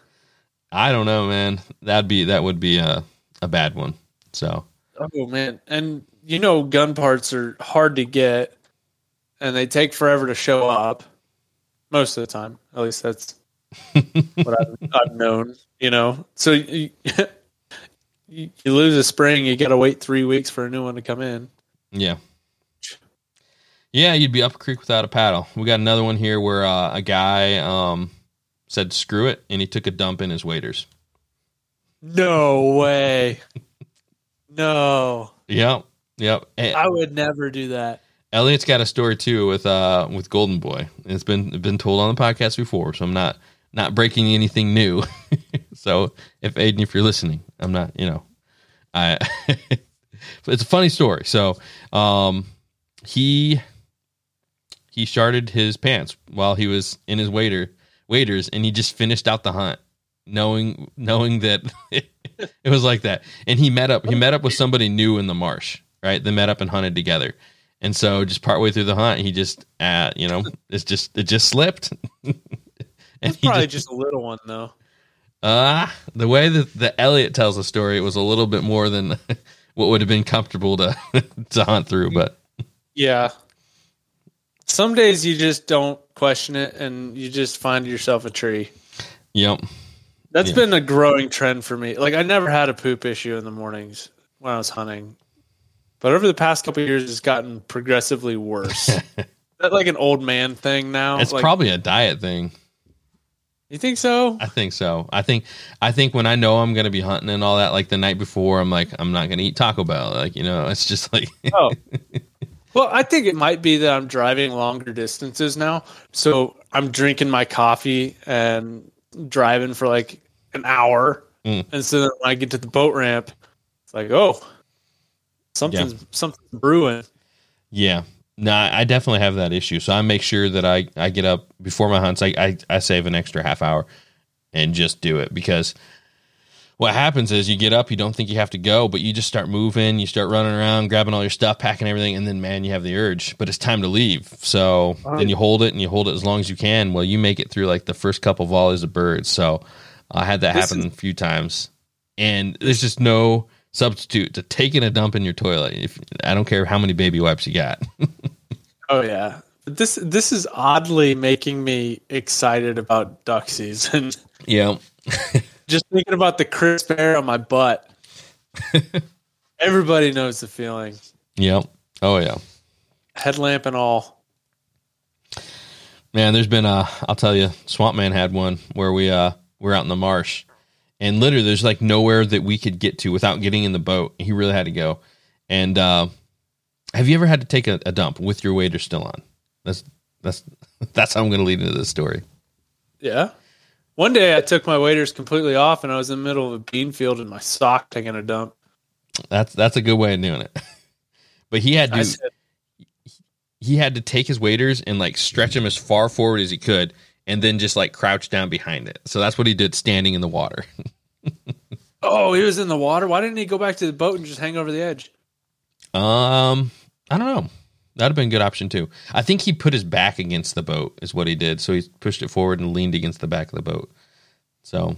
I don't know, man. That'd be that would be a a bad one. So Oh man, and you know, gun parts are hard to get, and they take forever to show up. Most of the time, at least that's what I've, I've known. You know, so you, you you lose a spring, you got to wait three weeks for a new one to come in. yeah. Yeah, you'd be up a creek without a paddle. We got another one here where uh, a guy um, said screw it and he took a dump in his waders. No way. No, Yep. Yep. And I would never do that. Elliot's got a story too with uh with Golden Boy. It's been been told on the podcast before, so I'm not not breaking anything new. so if Aiden, if you're listening, I'm not, you know, I it's a funny story. So um he he started his pants while he was in his waiter waiters and he just finished out the hunt knowing knowing that it was like that and he met up he met up with somebody new in the marsh right they met up and hunted together and so just partway through the hunt he just uh you know it's just it just slipped and It's probably just just a little one though. uh the way that the elliot tells the story it was a little bit more than what would have been comfortable to to hunt through but Yeah. Some days you just don't question it, and you just find yourself a tree. yep That's Yeah. been a growing trend for me. Like I never had a poop issue in the mornings when I was hunting, but over the past couple of years, it's gotten progressively worse. that like an old man thing now. it's like, probably a diet thing You think so? I think so. I think I think when I know I'm gonna be hunting and all that, like the night before, I'm like, I'm not gonna eat Taco Bell. Like, you know, it's just like Oh. Well, I think it might be that I'm driving longer distances now. So I'm drinking my coffee and driving for like an hour. Mm. And so then when I get to the boat ramp, it's like, oh, something's something's brewing. Yeah. No, I definitely have that issue. So I make sure that I, I get up before my hunts. I, I, I save an extra half hour and just do it because what happens is you get up, you don't think you have to go, but you just start moving, you start running around, grabbing all your stuff, packing everything, and then man, you have the urge, but it's time to leave. So then you hold it and you hold it as long as you can. Well, you make it through like the first couple of volleys of birds. So I had that This happen a few times, and there's just no substitute to taking a dump in your toilet. If I don't care how many baby wipes you got. Oh yeah. This this is oddly making me excited about duck season. yeah. Just thinking about the crisp air on my butt. Everybody knows the feeling. Yep. Oh yeah. Headlamp and all. Man, there's been uh I'll tell you, Swamp Man had one where we uh we're out in the marsh and literally there's like nowhere that we could get to without getting in the boat. He really had to go. And uh have you ever had to take a, a dump with your waiter still on? That's that's that's how I'm gonna lead into this story. Yeah. One day I took my waders completely off and I was in the middle of a bean field in my sock taking a dump. That's that's a good way of doing it. but he had to said, he had to take his waders and like stretch them as far forward as he could and then just like crouched down behind it. So that's what he did standing in the water. Oh, he was in the water. Why didn't he go back to the boat and just hang over the edge? Um, I don't know. That'd have been a good option too. I think he put his back against the boat, is what he did. So he pushed it forward and leaned against the back of the boat. So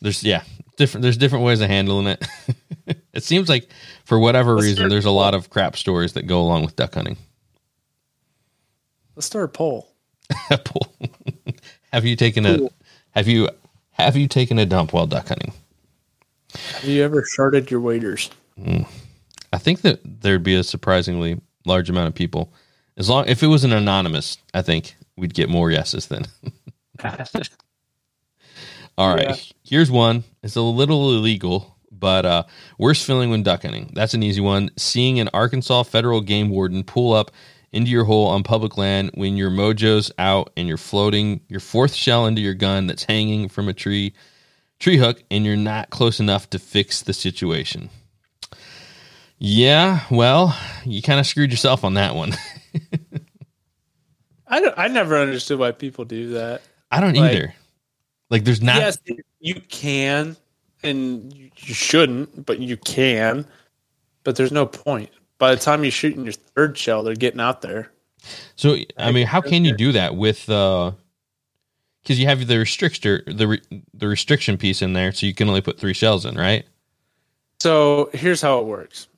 there's yeah, different. There's different ways of handling it. it seems like for whatever reason, there's a lot of crap stories that go along with duck hunting. Let's start a poll. Pool. have you taken a have you have you taken a dump while duck hunting? Have you ever sharded your waders? I think that there'd be a surprisingly large amount of people. As long if it was an anonymous, I think we'd get more yeses then. All right. Yeah. Here's one. It's a little illegal, but uh worst feeling when duck hunting. That's an easy one. Seeing an Arkansas federal game warden pull up into your hole on public land when your mojo's out and you're floating your fourth shell into your gun that's hanging from a tree tree hook and you're not close enough to fix the situation. Yeah, well, you kind of screwed yourself on that one. I don't, I never understood why people do that. I don't Like- either. Like there's not yes, you can, and you you shouldn't, but you can. But there's no point. By the time you shoot in your third shell, they're getting out there. So I mean, how can you do that with uh because you have the restrictor the re, the restriction piece in there, so you can only put three shells in, right? So here's how it works: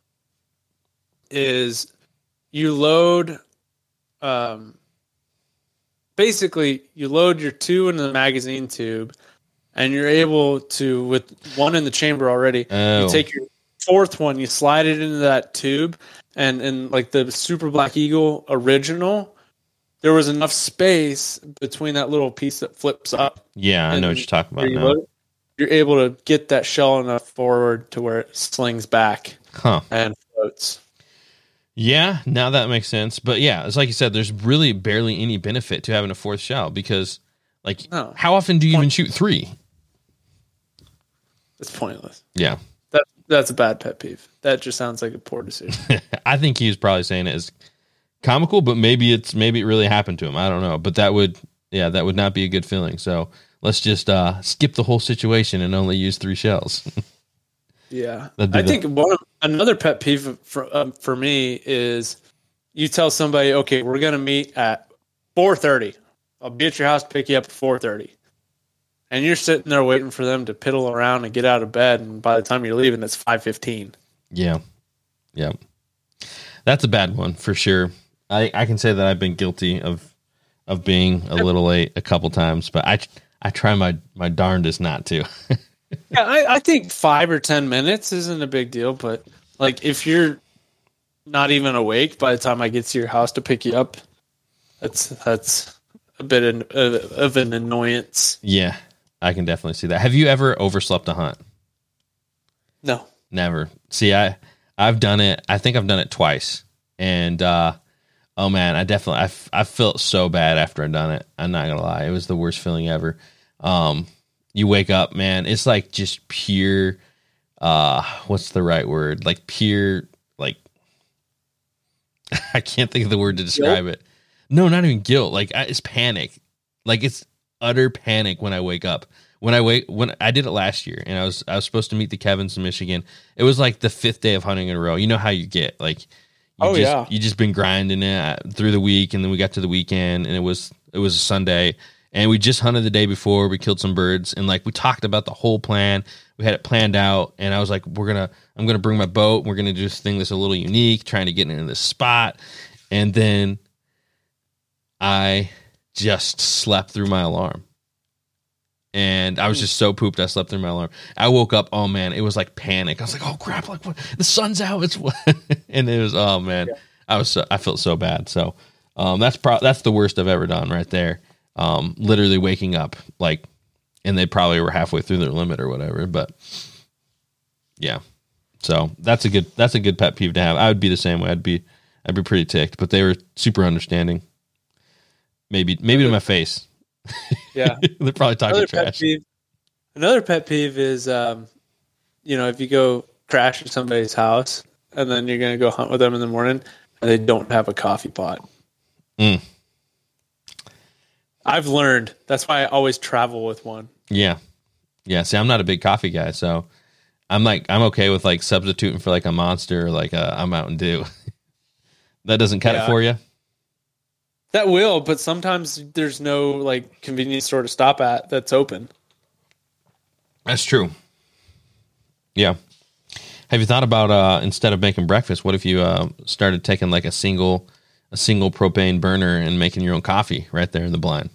is you load, um, basically you load your two in the magazine tube, and you're able to with one in the chamber already. Oh. You take your fourth one, you slide it into that tube, and and like the Super Black Eagle original, there was enough space between that little piece that flips up Yeah, I know what you're talking about You. Load, you're able to get that shell enough forward to where it slings back Huh. and floats. Yeah, now that makes sense. But yeah, it's like you said, there's really barely any benefit to having a fourth shell because like No. how often do you even shoot three? It's pointless. Yeah. That that's a bad pet peeve. That just sounds like a poor decision. I think he was probably saying it as comical, but maybe it's maybe it really happened to him. I don't know, but that would yeah, that would not be a good feeling. So let's just uh, skip the whole situation and only use three shells. yeah, I the- think one another pet peeve for um, for me is you tell somebody, okay, we're gonna meet at four thirty. I'll be at your house to pick you up at four thirty. And you're sitting there waiting for them to piddle around and get out of bed, and by the time you're leaving, it's five fifteen. yeah, yeah, that's a bad one for sure. I I can say that I've been guilty of of being a little late a couple times, but I I try my my darndest not to. Yeah, I, I think five or ten minutes isn't a big deal, but like if you're not even awake by the time I get to your house to pick you up, that's that's a bit of, of an annoyance. yeah, I can definitely see that. Have you ever overslept a hunt? No, Never. See, I I've done it. I think I've done it twice, and uh, oh man, I definitely I, f- I felt so bad after I'd done it. I'm not gonna lie, it was the worst feeling ever. Um, you wake up, man, it's like just pure. Uh, what's the right word? Like pure, like I can't think of the word to describe it. No, not even guilt. Like I, it's panic. Like it's utter panic when I wake up. When I wake, when I did it last year, and I was I was supposed to meet the Kevins in Michigan. It was like the fifth day of hunting in a row. You know how you get like, you Oh, just, yeah. you just been grinding it uh, through the week, and then we got to the weekend, and it was it was a Sunday, and we just hunted the day before. We killed some birds, and like we talked about the whole plan. We had it planned out, and I was like, we're gonna I'm gonna bring my boat. We're gonna do this thing that's a little unique, trying to get into this spot, and then I just slept through my alarm. And I was just so pooped. I slept through my alarm. I woke up. Oh man, it was like panic. I was like, "Oh crap! Like what? The sun's out." It's what?" and it was. Oh man, I was. So, I felt so bad. So, um, that's pro- that's the worst I've ever done right there. Um, literally waking up like, and they probably were halfway through their limit or whatever. But yeah, so that's a good that's a good pet peeve to have. I would be the same way. I'd be I'd be pretty ticked. But they were super understanding. Maybe maybe to my face. yeah. They're probably talking another pet trash. peeve. Another pet peeve is, um, you know, if you go crash at somebody's house and then you're going to go hunt with them in the morning and they don't have a coffee pot. Mm. I've learned that's why I always travel with one. Yeah. Yeah. See, I'm not a big coffee guy, so I'm like I'm okay with like substituting for like a monster or like a, a Mountain Dew. that doesn't cut it for you. That will, but sometimes there's no like convenience store to stop at that's open. That's true. Yeah. Have you thought about uh instead of making breakfast, what if you uh started taking like a single a single propane burner and making your own coffee right there in the blind?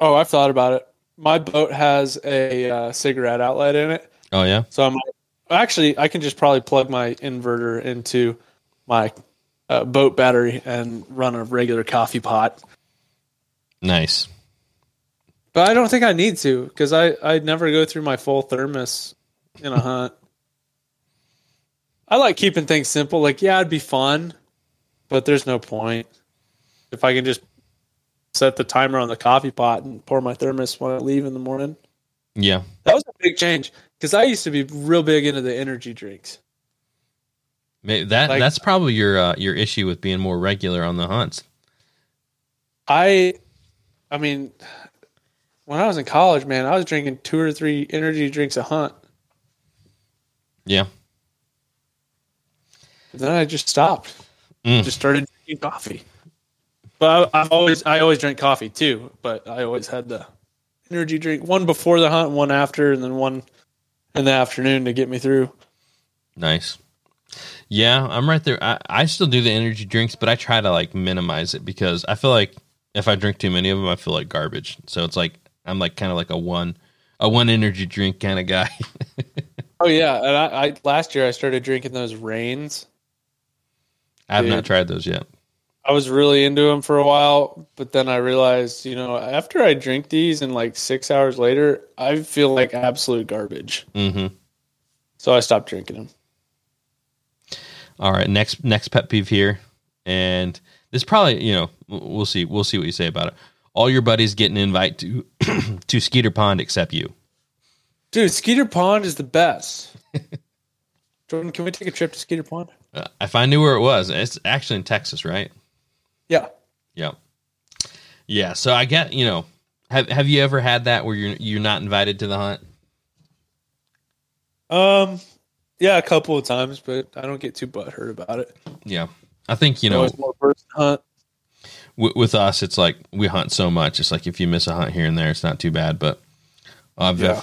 Oh, I've thought about it. My boat has a uh, cigarette outlet in it, Oh yeah. so I'm actually I can just probably plug my inverter into my uh, boat battery and run a regular coffee pot. Nice. But I don't think I need to because I I never go through my full thermos in a hunt. I like keeping things simple. Like, yeah, it'd be fun, but there's no point if I can just set the timer on the coffee pot and pour my thermos when I leave in the morning. Yeah. That was a big change because I used to be real big into the energy drinks. Maybe that Like- that's probably your uh, your issue with being more regular on the hunts. I, I mean, when I was in college, man, I was drinking two or three energy drinks a hunt. Yeah. Then I just stopped. Mm. Just started drinking coffee. But I, always I always drank coffee too. But I always had the energy drink one before the hunt, one after, and then one in the afternoon to get me through. Nice. Yeah, I'm right there. I, I still do the energy drinks, but I try to like minimize it because I feel like if I drink too many of them, I feel like garbage. So it's like I'm like kind of like a one a one energy drink kind of guy. Oh yeah, and I, I last year I started drinking those Reigns. I have not tried those yet. I was really into them for a while, but then I realized, you know, after I drink these and like six hours later, I feel like absolute garbage. hmm So I stopped drinking them. All right, next next pet peeve here, and this probably you know we'll see we'll see what you say about it. All your buddies get an invite to to Skeeter Pond except you. Dude, Skeeter Pond is the best. Jordan, can we take a trip to Skeeter Pond? Uh, if I knew where it was, it's actually in Texas, right? Yeah. Yeah. Yeah. So I get, you know, have have you ever had that where you're you're not invited to the hunt? Um, yeah, a couple of times, but I don't get too butthurt about it. Yeah. I think, you know, more person hunt. w- with us, it's like we hunt so much. It's like if you miss a hunt here and there, it's not too bad. But I've Yeah.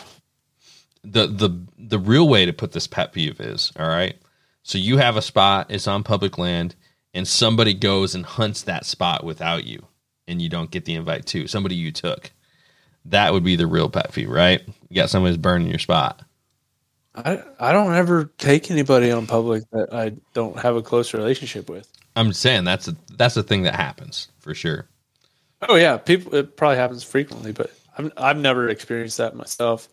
the the the real way to put this pet peeve is all right. So you have a spot, it's on public land, and somebody goes and hunts that spot without you, and you don't get the invite to Somebody you took. That would be the real pet peeve, right? You got somebody's burning your spot. I I don't ever take anybody on public that I don't have a close relationship with. I'm saying that's a that's a thing that happens for sure. Oh yeah, people. It probably happens frequently, but I'm, I've never experienced that myself.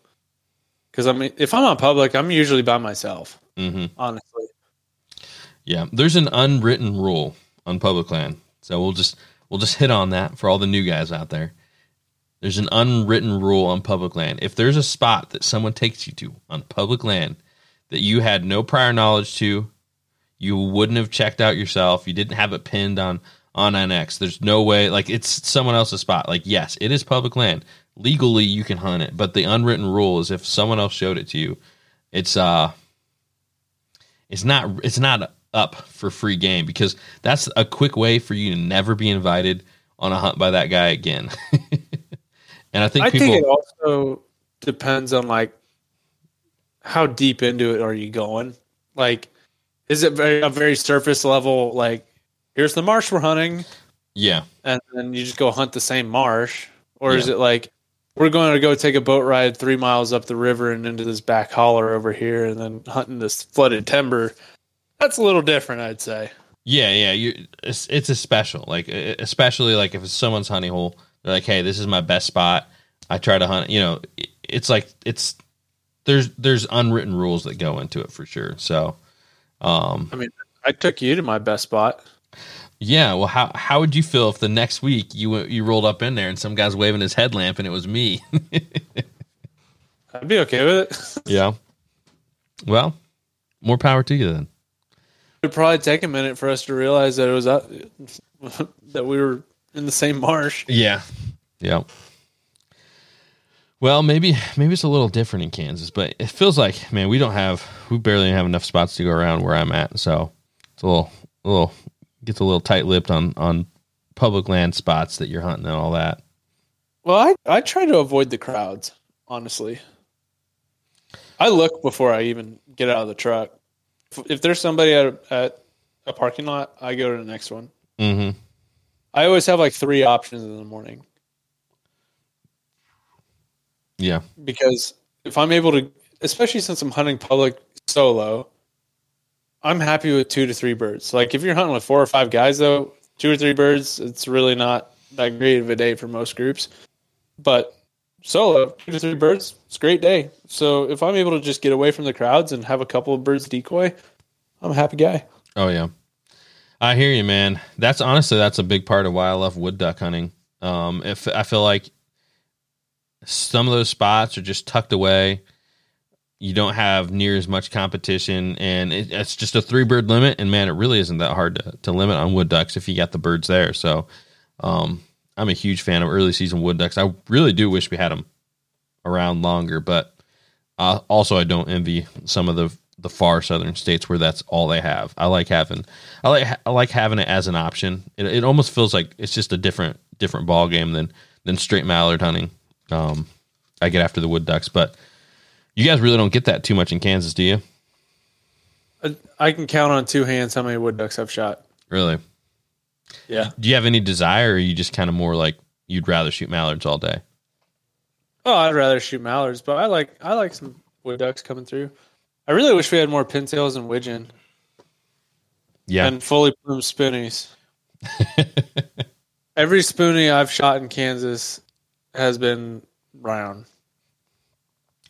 Because I mean, if I'm on public, I'm usually by myself. hmm Honestly, Yeah, there's an unwritten rule on public land, so we'll just we'll just hit on that for all the new guys out there. There's an unwritten rule on public land. If there's a spot that someone takes you to on public land that you had no prior knowledge to, you wouldn't have checked out yourself, you didn't have it pinned on onX. There's no way like it's someone else's spot. Like yes, it is public land. Legally you can hunt it, but the unwritten rule is if someone else showed it to you, it's uh it's not it's not up for free game because that's a quick way for you to never be invited on a hunt by that guy again. and I think I people think it also depends on like how deep into it are you going. Like, is it very a very surface level? Like, here's the marsh we're hunting, yeah. and then you just go hunt the same marsh, or is it like we're going to go take a boat ride three miles up the river and into this back holler over here, and then hunting this flooded timber? That's a little different, I'd say. Yeah, yeah, you it's, it's a special. Like especially like if it's someone's honey hole, they're like, "Hey, this is my best spot." I try to hunt, you know, it's like it's there's there's unwritten rules that go into it for sure. So, um I mean, I took you to my best spot. yeah, well how how would you feel if the next week you went- you rolled up in there and some guy's waving his headlamp and it was me? I'd be okay with it. yeah. Well, more power to you then. It'd probably take a minute for us to realize that it was uh, that we were in the same marsh. Yeah. Yeah. Well, maybe maybe it's a little different in Kansas, but it feels like man, we don't have we barely have enough spots to go around where I'm at, so it's a little a little gets a little tight lipped on on public land spots that you're hunting and all that. Well, I I try to avoid the crowds, honestly. I look before I even get out of the truck. If, if there's somebody at, at a parking lot, I go to the next one. Mm-hmm. I always have like three options in the morning Yeah, because if I'm able to, especially since I'm hunting public solo, I'm happy with two to three birds. Like if you're hunting with four or five guys, though, two or three birds, it's really not that great of a day for most groups. But solo, two to three birds, it's a great day. So if I'm able to just get away from the crowds and have a couple of birds decoy, I'm a happy guy. Oh yeah, I hear you, man. That's honestly that's a big part of why I love wood duck hunting. Um, if I feel like some of those spots are just tucked away, you don't have near as much competition, and it, it's just a three bird limit. And man, it really isn't that hard to, to limit on wood ducks if you got the birds there. So, um, I'm a huge fan of early season wood ducks. I really do wish we had them around longer, but uh, also I don't envy some of the the far southern states where that's all they have. I like having I like I like having it as an option. It, it almost feels like it's just a different different ball game than than straight mallard hunting. Um, I get after the wood ducks, but you guys really don't get that too much in Kansas, do you? I, I can count on two hands how many wood ducks I've shot. Really? Yeah. Do you have any desire, or are you just kind of more like you'd rather shoot mallards all day? Oh, I'd rather shoot mallards, but I like I like some wood ducks coming through. I really wish we had more pintails and widgeon Yeah, and fully plumed spoonies. Every spoonie I've shot in Kansas has been round.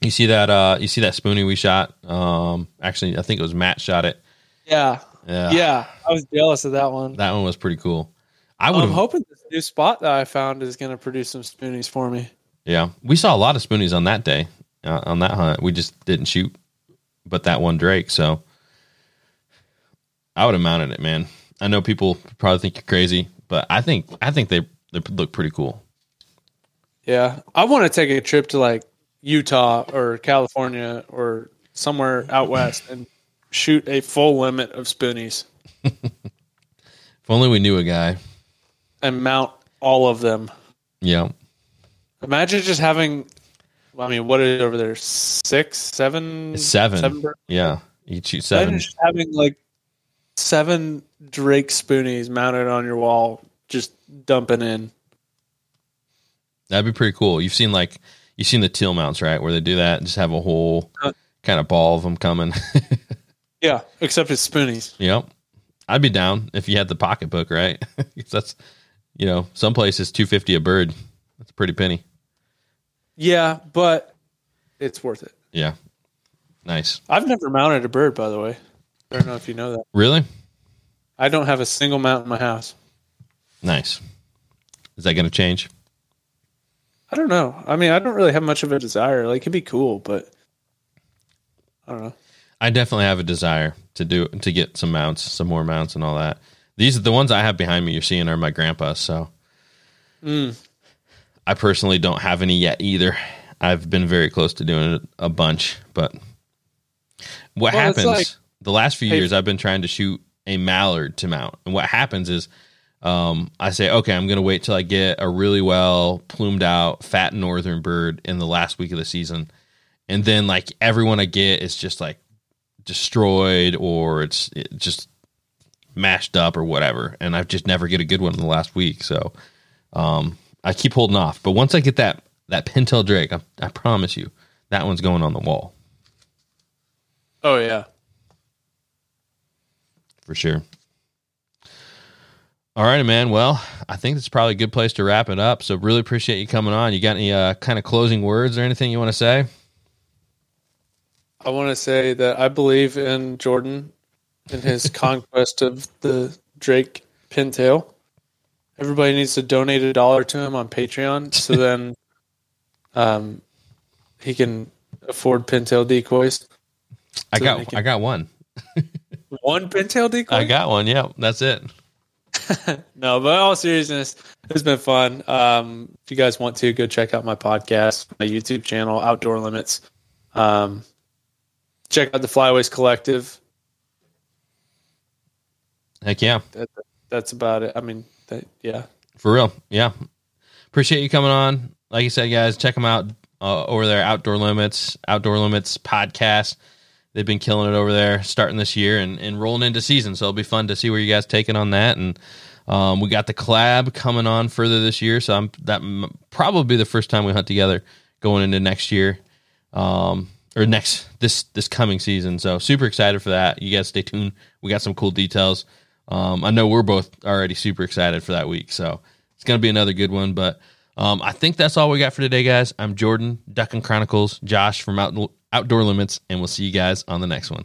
you see that? Uh, you see that spoonie we shot? Um, actually, I think it was Matt shot it. Yeah, Yeah, yeah. I was jealous of that one. that one was pretty cool. I would I'm hoping this new spot that I found is going to produce some spoonies for me. Yeah, we saw a lot of spoonies on that day, uh, on that hunt. We just didn't shoot, but that one Drake. So I would have mounted it, man. I know people probably think you're crazy, but I think I think they they look pretty cool. Yeah, I want to take a trip to like Utah or California or somewhere out west and shoot a full limit of spoonies If only we knew a guy. and mount all of them. Yeah, Imagine just having, I mean, what is it over there? Six, seven, seven. seven yeah. You shoot seven. just having like seven Drake spoonies mounted on your wall, just dumping in. That'd be pretty cool. You've seen like you've seen the teal mounts, right? Where they do that, and just have a whole Uh, kind of ball of them coming. Yeah, except it's spoonies. Yep. I'd be down if you had the pocketbook, right? that's you know, some places two fifty a bird. That's a pretty penny. Yeah, but it's worth it. Yeah. Nice. I've never mounted a bird, by the way. I don't know if you know that. Really? I don't have a single mount in my house. Nice. Is that gonna change? I don't know. I mean, I don't really have much of a desire. Like, it'd be cool, but I don't know. I definitely have a desire to do to get some mounts, some more mounts and all that. These are the ones I have behind me you're seeing are my grandpa's, so Mm. I personally don't have any yet either. I've been very close to doing it a bunch, but what Well, happens like- the last few Hey- years I've been trying to shoot a mallard to mount. And what happens is um, I say, okay, I'm going to wait till I get a really well plumed out fat northern bird in the last week of the season. And then like everyone I get is just like destroyed or it's it just mashed up or whatever. And I just never get a good one in the last week. So um, I keep holding off. But once I get that that pintail drake, I, I promise you that one's going on the wall Oh, yeah. for sure. All right, man. Well, I think it's probably a good place to wrap it up. So really appreciate you coming on. You got any uh, kind of closing words or anything you want to say? I want to say that I believe in Jordan and his conquest of the Drake pintail. Everybody needs to donate a dollar to him on Patreon so then um, he can afford pintail decoys. I got can- I got one. One pintail decoy? I got one. Yeah, that's it. no, but in all seriousness, it's been fun. Um, if you guys want to, go check out my podcast, my YouTube channel, Outdoor Limits. Um, check out the Flyways Collective. Heck yeah. That, that's about it. I mean, that, yeah. For real. Yeah. Appreciate you coming on. Like you said, guys, check them out uh, over there, Outdoor Limits, Outdoor Limits podcast. They've been killing it over there starting this year and, and rolling into season. So it'll be fun to see where you guys taking on that. And um, we got the collab coming on further this year. So I'm that m- probably the first time we hunt together going into next year. Um, or next this this coming season. So super excited for that. You guys stay tuned. We got some cool details. Um, I know we're both already super excited for that week. So it's gonna be another good one. But um, I think that's all we got for today, guys. I'm Jordan, Duck and Chronicles, Josh from Out, Outdoor Limits, and we'll see you guys on the next one.